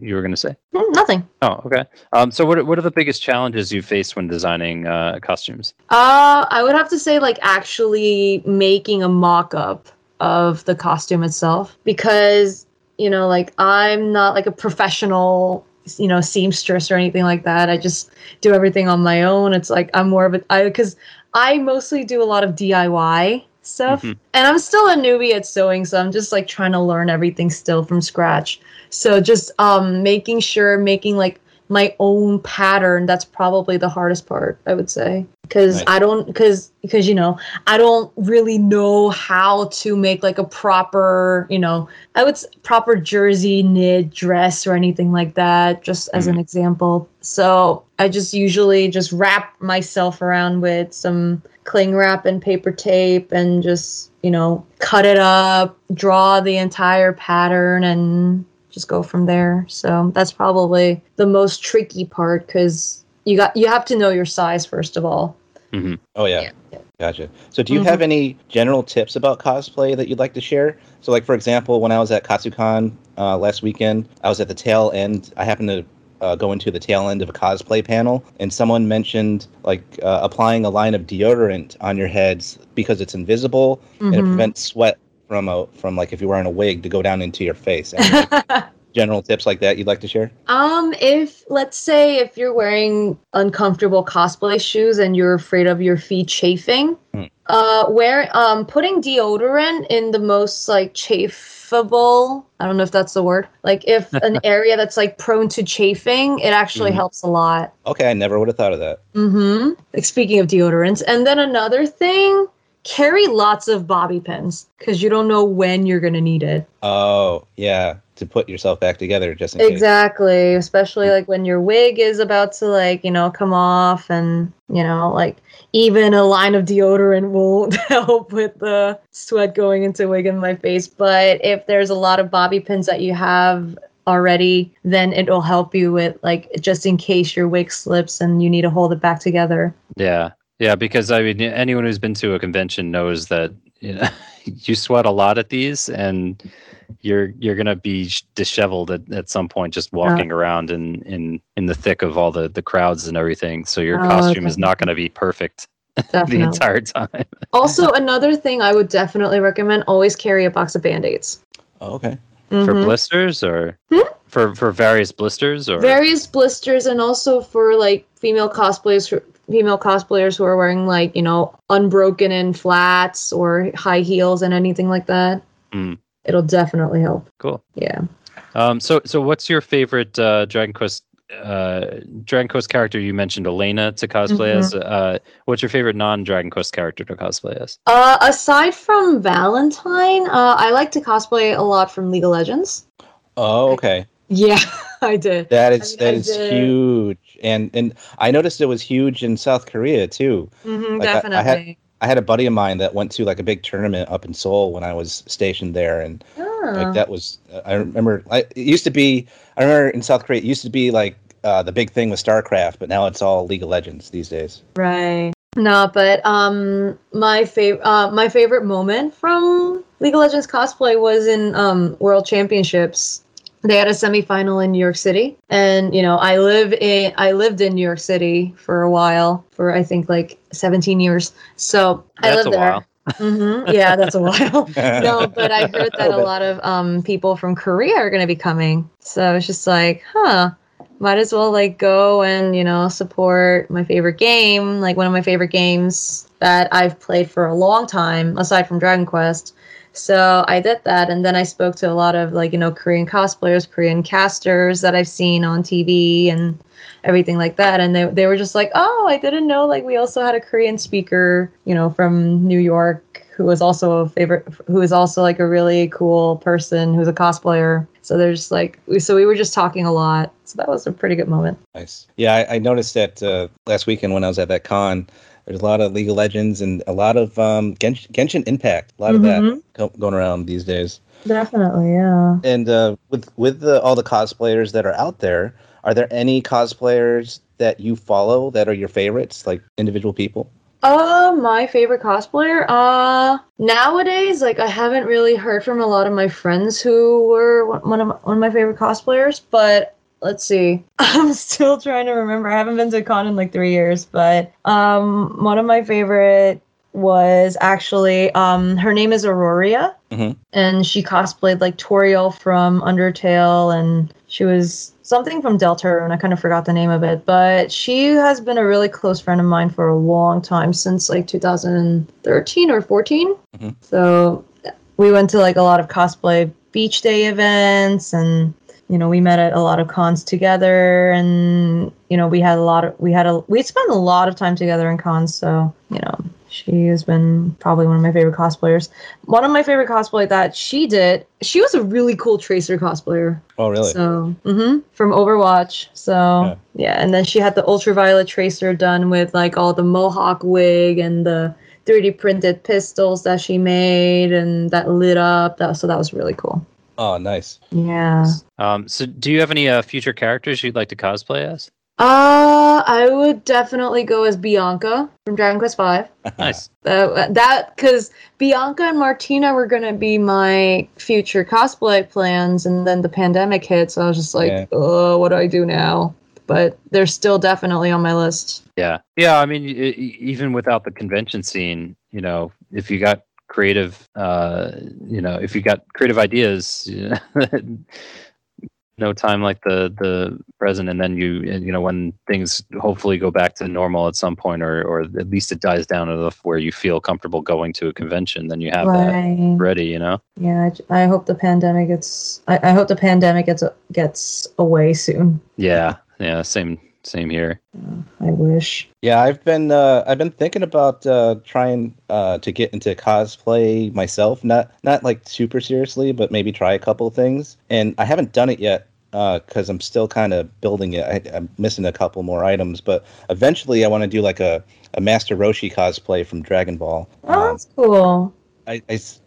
you were going to say? Mm, Nothing. Oh, okay. Um, so what are, what are the biggest challenges you face when designing uh, costumes? Uh, I would have to say like actually making a mock-up of the costume itself because you know like I'm not like a professional you know seamstress or anything like that. I just do everything on my own. It's like I'm more of a I because I mostly do a lot of DIY stuff Mhm. and I'm still a newbie at sewing, so I'm just like trying to learn everything still from scratch. So just um making sure making like my own pattern that's probably the hardest part i would say because Nice. i don't because because you know i don't really know how to make like a proper you know i would proper jersey knit dress or anything like that just as an example so i just usually just wrap myself around with some cling wrap and paper tape and just you know cut it up draw the entire pattern and just go from there. So that's probably the most tricky part because you got you have to know your size first of all. Oh yeah. Yeah. Gotcha. So do you have any general tips about cosplay that you'd like to share? So like for example, when I was at Katsucon uh, last weekend, I was at the tail end. I happened to uh, go into the tail end of a cosplay panel, and someone mentioned like uh, applying a line of deodorant on your heads because it's invisible and it Mhm. prevents sweat from a from like if you're wearing a wig to go down into your face. general tips like that you'd like to share? Um, if let's say if you're wearing uncomfortable cosplay shoes and you're afraid of your feet chafing, Hmm. uh, wear um putting deodorant in the most like chafable. I don't know if that's the word. Like if an area that's like prone to chafing, it actually Mhm. helps a lot. Okay, I never would have thought of that. Mm-hmm. Like speaking of deodorants, and then another thing, carry lots of bobby pins because you don't know when you're gonna need it. Oh, yeah, to put yourself back together just in case. Exactly, especially like when your wig is about to like, you know, come off and, you know, like even a line of deodorant won't help with the sweat going into wig in my face, but if there's a lot of bobby pins that you have already, then it'll help you with like just in case your wig slips and you need to hold it back together. Yeah, yeah. Because I mean, anyone who's been to a convention knows that you know you sweat a lot at these, and you're you're gonna be disheveled at, at some point just walking around in in in the thick of all the the crowds and everything. So your Oh, costume is not gonna be perfect the entire time. also, another thing I would definitely recommend always carry a box of band-aids. Oh, okay. for Mhm. blisters or Hmm? for for various blisters or various blisters and also for like female cosplayers female cosplayers who are wearing like you know unbroken in flats or high heels and anything like that Mm. it'll definitely help cool. yeah Um, so so what's your favorite uh, Dragon Quest uh, Dragon Quest character? You mentioned Elena to cosplay as. Uh, what's your favorite non Dragon Quest character to cosplay as? uh aside from valentine uh i like to cosplay a lot from league of legends Oh, okay. yeah i did That is I mean, that I is did- huge, and and I noticed it was huge in South Korea too. hmm Like, I- I had- definitely I had a buddy of mine that went to like a big tournament up in Seoul when I was stationed there, and Ah. like that was I remember I, it used to be I remember in South Korea it used to be like uh, the big thing with StarCraft, but now it's all League of Legends these days. Right. No, but um, my favorite uh, my favorite moment from League of Legends cosplay was in um World Championships. They had a semifinal in New York City, and you know I live in I lived in New York City for a while for I think like 17 years. So I That's lived a there. while. hmm Yeah, that's a while. no, but I heard that a lot of um people from Korea are going to be coming. So it's just like, huh, might as well like go and you know support my favorite game, like one of my favorite games that I've played for a long time, aside from Dragon Quest. So I did that, and then I spoke to a lot of like you know Korean cosplayers, Korean casters that I've seen on TV and everything like that, and they they were just like, oh, I didn't know like we also had a Korean speaker, you know, from New York who was also a favorite, who is also like a really cool person who's a cosplayer. So they're just like, so we were just talking a lot. So that was a pretty good moment. Nice. Yeah, I, I noticed that uh, last weekend when I was at that con. There's a lot of League of Legends and a lot of um, Gensh- Genshin Impact. A lot of that Mhm. going around these days. Definitely, yeah. And uh, with with the, all the cosplayers that are out there, are there any cosplayers that you follow that are your favorites, like individual people? Uh, my favorite cosplayer. Uh, nowadays, like I haven't really heard from a lot of my friends who were one one of my, one of my favorite cosplayers. But let's see, I'm still trying to remember. I haven't been to a con in like three years, but um, one of my favorite was actually um, her name is Auroria, Mhm. and she cosplayed like Toriel from Undertale, and she was something from Deltarune. I kind of forgot the name of it, but she has been a really close friend of mine for a long time since like 2013 or 14. Mhm. So we went to like a lot of cosplay beach day events and you know we met at a lot of cons together and you know we had a lot of we had a we spent a lot of time together in cons so you know she has been probably one of my favorite cosplayers one of my favorite cosplay that she did she was a really cool tracer cosplayer Oh, really? so, mm-hmm, from Overwatch. So, Yeah. yeah. and then she had the ultraviolet tracer done with like all the mohawk wig and the 3D printed pistols that she made and that lit up. That so that was really cool. Oh, nice. Yeah. Um, so do you have any uh, future characters you'd like to cosplay as? Uh, I would definitely go as Bianca from Dragon Quest Five. Nice. Uh, that because Bianca and Martina were gonna be my future cosplay plans, and then the pandemic hit, so I was just like, Yeah. "Oh, what do I do now?" But they're still definitely on my list. Yeah, yeah. I mean, even without the convention scene, you know, if you got creative, uh, you know, if you got creative ideas, you know, no time like the the present and then you you know when things hopefully go back to normal at some point or or at least it dies down enough where you feel comfortable going to a convention then you have that ready you know Yeah, I hope the pandemic gets. I, I hope the pandemic gets gets away soon. yeah yeah same same here I wish. Yeah, I've been uh, I've been thinking about uh, trying uh, to get into cosplay myself. Not not like super seriously, but maybe try a couple of things. And I haven't done it yet because I'm still kind of building it. I, I'm missing a couple more items, but eventually I want to do like a, a Master Roshi cosplay from Dragon Ball. Oh, Um, that's cool. I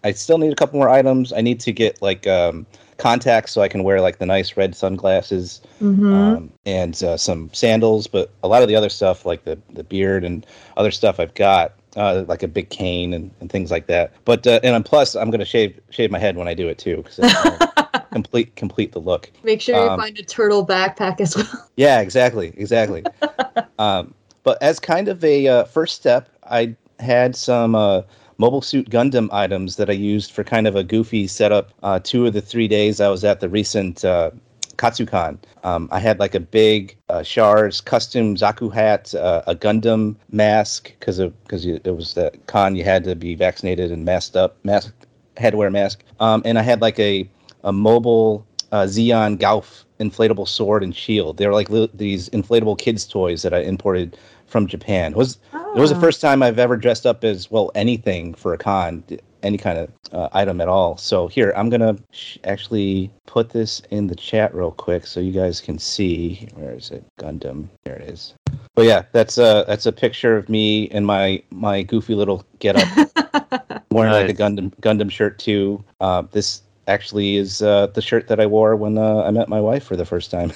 I still need a couple more items. I need to get like um, contacts so I can wear like the nice red sunglasses hmm um, and uh, some sandals. But a lot of the other stuff, like the, the beard and other stuff, I've got uh, like a big cane and, and things like that. But uh, and plus, I'm gonna shave shave my head when I do it too, because complete complete the look. Make sure you um, find a turtle backpack as well. Yeah, exactly, exactly. um, but as kind of a uh, first step, I had some uh, Mobile Suit Gundam items that I used for kind of a goofy setup. Uh, two of the three days I was at the recent uh, Katsucon. Um, I had like a big uh, Char's custom Zaku hat, uh, a Gundam mask because because it was the con you had to be vaccinated and masked up, mask had to wear mask. Um, and I had like a a mobile uh, Zeon Gouf inflatable sword and shield. They're like li- these inflatable kids toys that I imported from Japan. It was it was the Ah. first time I've ever dressed up as well anything for a con, any kind of uh, item at all. So here I'm gonna sh- actually put this in the chat real quick so you guys can see. Where is it? Gundam. There it is. But yeah, that's a that's a picture of me in my my goofy little getup, wearing like a Gundam Gundam shirt too. Uh, this actually is uh, the shirt that I wore when uh, I met my wife for the first time.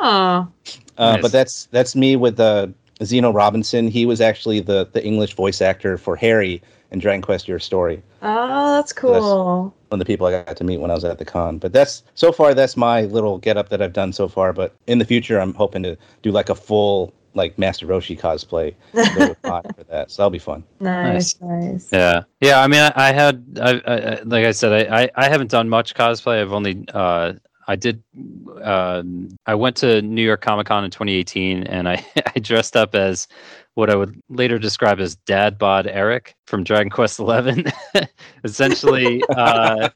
Oh, Uh, Nice. But that's that's me with uh, Zeno Robinson. He was actually the the English voice actor for Harry in Dragon Quest: Your Story. oh, that's cool. One of the people I got to meet when I was at the con. But that's so far that's my little get up that I've done so far. But in the future, I'm hoping to do like a full like Master Roshi cosplay go to con for that. So that'll be fun. Nice, nice. Yeah, yeah. I mean, I, I had, I, I, I- like I said, I, I, I haven't done much cosplay. I've only, uh, I did, um, I went to New York Comic Con in 2018, and I, I dressed up as what I would later describe as Dad Bod Erik from Dragon Quest XI. Essentially, uh,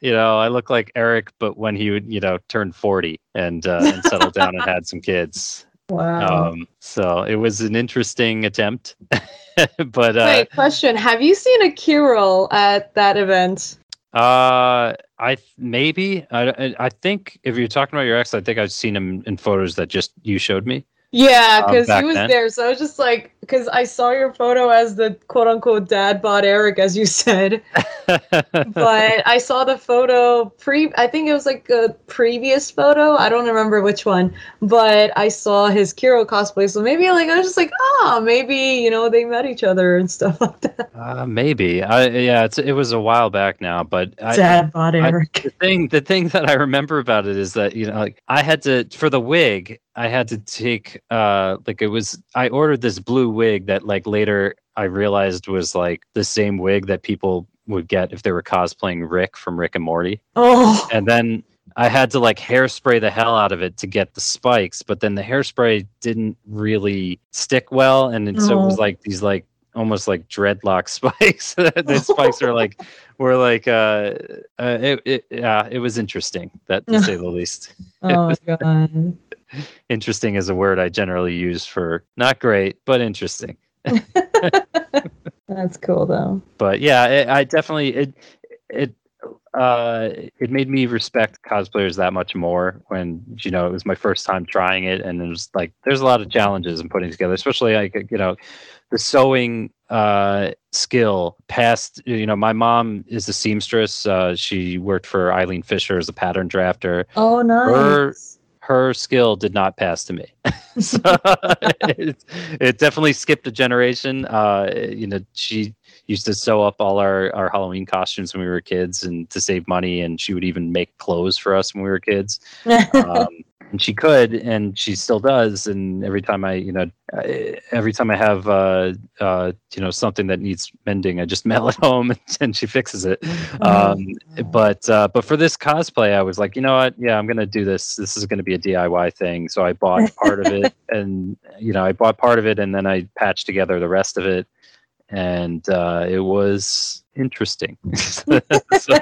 you know, I look like Erik, but when he would, you know, turn 40 and uh, and settle down and had some kids. Wow. Um, so it was an interesting attempt, but uh, Wait, question: Have you seen a Kiryl at that event? Uh, I th- maybe I, I think if you're talking about your ex, I think I've seen him in photos that just you showed me. Yeah, Um, because back he was then? there. So I was just like, because I saw your photo as the quote unquote dad bod Erik, as you said. but I saw the photo pre. I think it was like a previous photo. I don't remember which one, but I saw his Kiro cosplay. So maybe like I was just like, ah, maybe you know they met each other and stuff like that. uh, maybe I yeah, it's it was a while back now, but I, dad I- Erik. the thing the thing that I remember about it is that you know like I had to for the wig I had to take uh like it was I ordered this blue wig that like later I realized was like the same wig that people would get if they were cosplaying Rick from Rick and Morty. oh, and then I had to like hairspray the hell out of it to get the spikes, but then the hairspray didn't really stick well, and it, so it was Oh. like these like almost like dreadlock spikes. the spikes are like were like uh, uh it, it yeah it was interesting that to say the least. oh god. Interesting is a word I generally use for not great but interesting. That's cool though. but yeah, it, I definitely it it uh it made me respect cosplayers that much more when you know it was my first time trying it and it was like there's a lot of challenges in putting together especially like you know the sewing uh skill past you know my mom is a seamstress uh she worked for Eileen Fisher as a pattern drafter Oh, nice. her skill did not pass to me. so it, it definitely skipped a generation. Uh, you know, she used to sew up all our, our Halloween costumes when we were kids and to save money. And she would even make clothes for us when we were kids. Um, and she could, and she still does. And every time I, you know, every time I have, uh, uh, you know, something that needs mending, I just mail it home, and she fixes it. Um, but uh, but for this cosplay, I was like, you know what? Yeah, I'm gonna do this. This is gonna be a DIY thing. So I bought part of it, and you know, I bought part of it, and then I patched together the rest of it, and uh, it was interesting. So-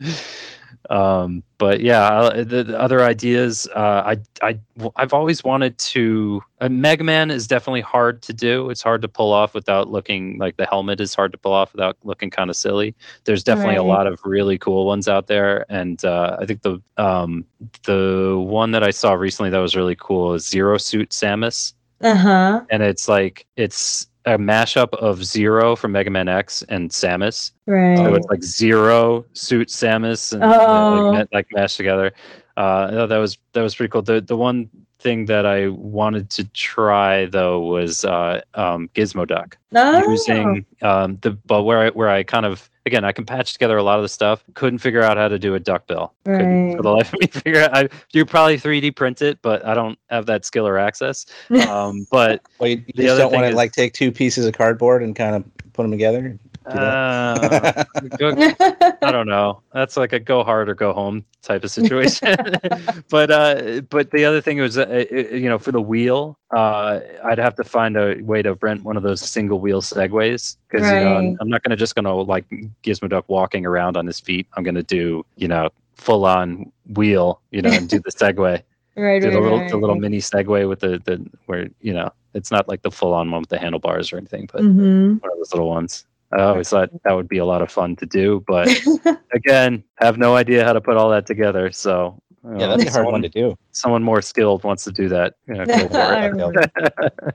um, but yeah, the, the other ideas, uh, I I I've always wanted to. Uh, Mega Man is definitely hard to do. It's hard to pull off without looking like the helmet is hard to pull off without looking kind of silly. There's definitely a lot of really cool ones out there, and uh, I think the um the one that I saw recently that was really cool is Zero Suit Samus Uh huh. and it's like it's a mashup of Zero from Mega Man X and Samus. Right. So it's like Zero suit Samus and Oh. like, ma- like mashed together. Uh, that was that was pretty cool. The the one thing that I wanted to try though was uh, um, Gizmo Duck no. using um, the but where I where I kind of again I can patch together a lot of the stuff. Couldn't figure out how to do a duck bill. Couldn't Right. for the life of me figure out. I you probably 3D print it, but I don't have that skill or access. Um, but Well, you, you The just other don't want to like take two pieces of cardboard and kind of put them together. Do that? uh, go- I don't know. That's like a go hard or go home type of situation. but uh, but the other thing was, uh, it- you know, for the wheel, uh, I'd have to find a way to rent one of those single wheel segways because you know I'm, not gonna just gonna like Gizmo Duck walking around on his feet. I'm gonna do you know full on wheel, you know, and do the segway, right. do Right. the little right. the little mini segway with the the where you know it's not like the full on one with the handlebars or anything, but Mhm. one of those little ones. I always thought that would be a lot of fun to do, but again, have no idea how to put all that together. So you Yeah, know, that's a hard someone, one to do. someone more skilled wants to do that. you know, go for it. remember.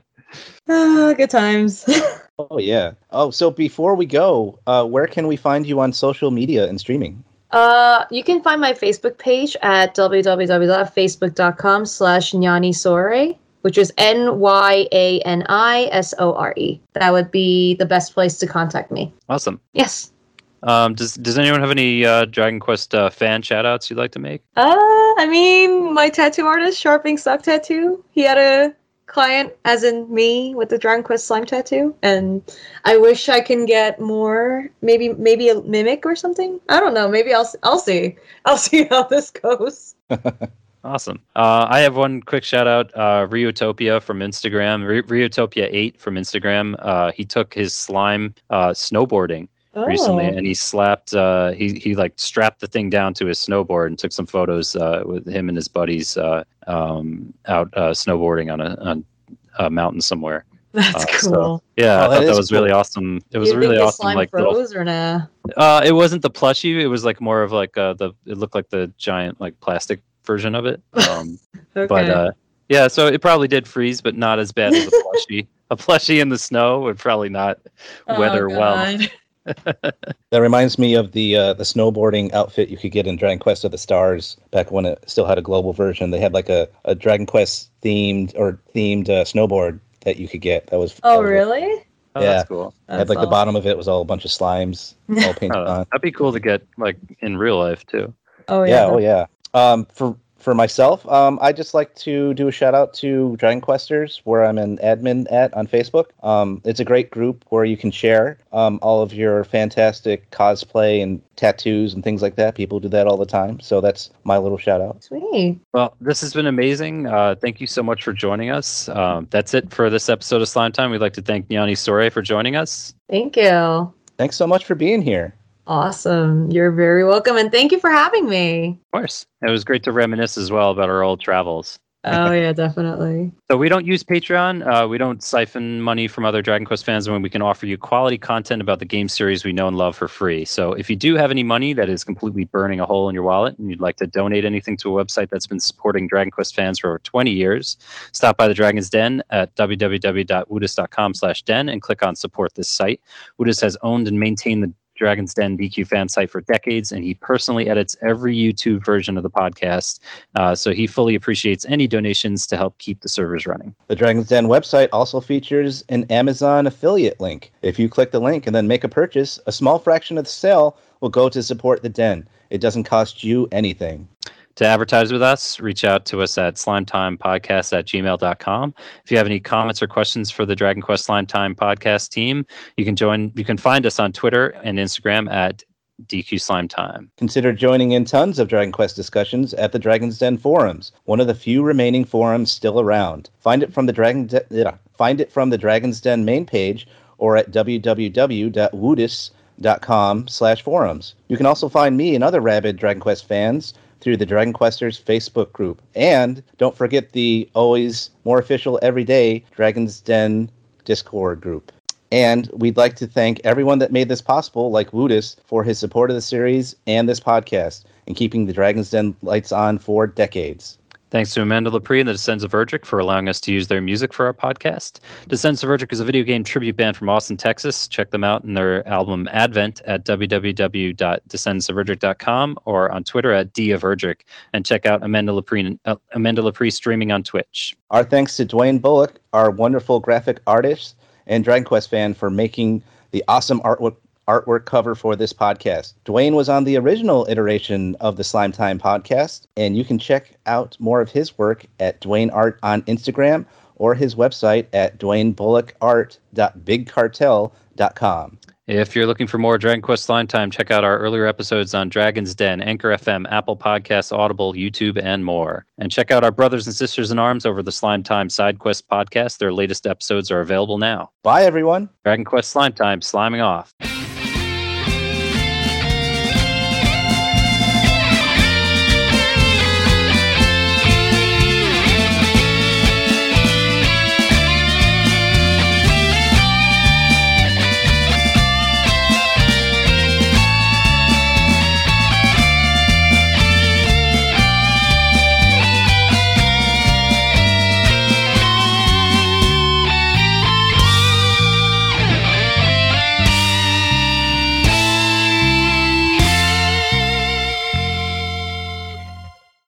Ah, good times. Oh yeah. Oh, so before we go, uh, where can we find you on social media and streaming? Uh, you can find my Facebook page at www.facebook.com slash Sore, which is N-Y-A-N-I-S-O-R-E. That would be the best place to contact me. awesome. Yes. Um, does Does anyone have any uh, Dragon Quest uh, fan shout outs you'd like to make? Uh, I mean, my tattoo artist, Sharping Suck Tattoo, he had a client, as in me, with the Dragon Quest slime tattoo, and I wish I can get more. Maybe, maybe a mimic or something. I don't know. Maybe I'll, I'll see. I'll see how this goes. Awesome. Uh, I have one quick shout out. Uh, Ryutopia from Instagram. Ry- Ryutopia Eight from Instagram. Uh, he took his slime uh, snowboarding recently Oh. and he slapped uh he he like strapped the thing down to his snowboard and took some photos uh with him and his buddies uh um out uh snowboarding on a on a mountain somewhere That's Uh, so- cool. yeah Oh, i that thought that is was really awesome it was you really think awesome slime like little or nah? uh it wasn't the plushie it was like more of like uh the it looked like the giant like plastic version of it um Okay. but uh yeah so it probably did freeze but not as bad as a plushie a plushie in the snow would probably not Oh, weather well That reminds me of the uh, the snowboarding outfit you could get in Dragon Quest of the Stars back when it still had a global version. They had like a, a Dragon Quest themed or themed uh, snowboard that you could get. That was that Oh, was- really? oh, Yeah. that's cool Had like the bottom of it was all a bunch of slimes all painted Oh, on. that'd be cool to get like in real life too Oh, yeah, yeah. oh yeah. Um, for for myself, um, I just like to do a shout out to Dragon Questers, where I'm an admin at on Facebook. Um, it's a great group where you can share um, all of your fantastic cosplay and tattoos and things like that. People do that all the time, so that's my little shout out. Sweet. Well, this has been amazing. Uh, thank you so much for joining us. Um, that's it for this episode of Slime Time. We'd like to thank Nyani Sore for joining us. Thank you. Thanks so much for being here. Awesome. You're very welcome. And thank you for having me. Of course. It was great to reminisce as well about our old travels. Oh, yeah, definitely. So we don't use Patreon. Uh, we don't siphon money from other Dragon Quest fans when we can offer you quality content about the game series we know and love for free. So if you do have any money that is completely burning a hole in your wallet and you'd like to donate anything to a website that's been supporting Dragon Quest fans for over 20 years, stop by the Dragon's Den at www.woodus.com slash den and click on support this site. Woodus has owned and maintained the Dragon's Den DQ fan site for decades, and he personally edits every YouTube version of the podcast. Uh, so he fully appreciates any donations to help keep the servers running. The Dragon's Den website also features an Amazon affiliate link. If you click the link and then make a purchase, a small fraction of the sale will go to support the den. It doesn't cost you anything. To advertise with us, reach out to us at slimetimepodcast at gmail.com. If you have any comments or questions for the Dragon Quest Slime Time podcast team, you can join you can find us on Twitter and Instagram at DQ Slime Time. Consider joining in tons of Dragon Quest discussions at the Dragon's Den forums, one of the few remaining forums still around. Find it from the Dragon De- find it from the Dragon's Den main page or at www.woodus.com slash forums. You can also find me and other rabid Dragon Quest fans through the Dragon Questers Facebook group. And don't forget the always more official everyday Dragon's Den Discord group. And we'd like to thank everyone that made this possible, like Woodus, for his support of the series and this podcast, and keeping the Dragon's Den lights on for decades. Thanks to Amanda Lepre and the Descendants of Erdrick for allowing us to use their music for our podcast. Descendants of Erdrick is a video game tribute band from Austin, Texas. Check them out in their album Advent at www.descendantsoferdrick.com or on Twitter at Diaverdrick. And check out Amanda Lepre, uh, Amanda streaming on Twitch. Our thanks to Dwayne Bullock, our wonderful graphic artist and Dragon Quest fan, for making the awesome artwork artwork cover for this podcast. Dwayne was on the original iteration of the Slime Time podcast, and you can check out more of his work at Dwayne Art on Instagram or his website at dwayneBullockArt.bigcartel.com. If you're looking for more Dragon Quest Slime Time, check out our earlier episodes on Dragon's Den, Anchor FM, Apple Podcasts, Audible, YouTube, and more. And check out our brothers and sisters in arms over the Slime Time Side Quest podcast. Their latest episodes are available now. Bye, everyone. Dragon Quest Slime Time, sliming off.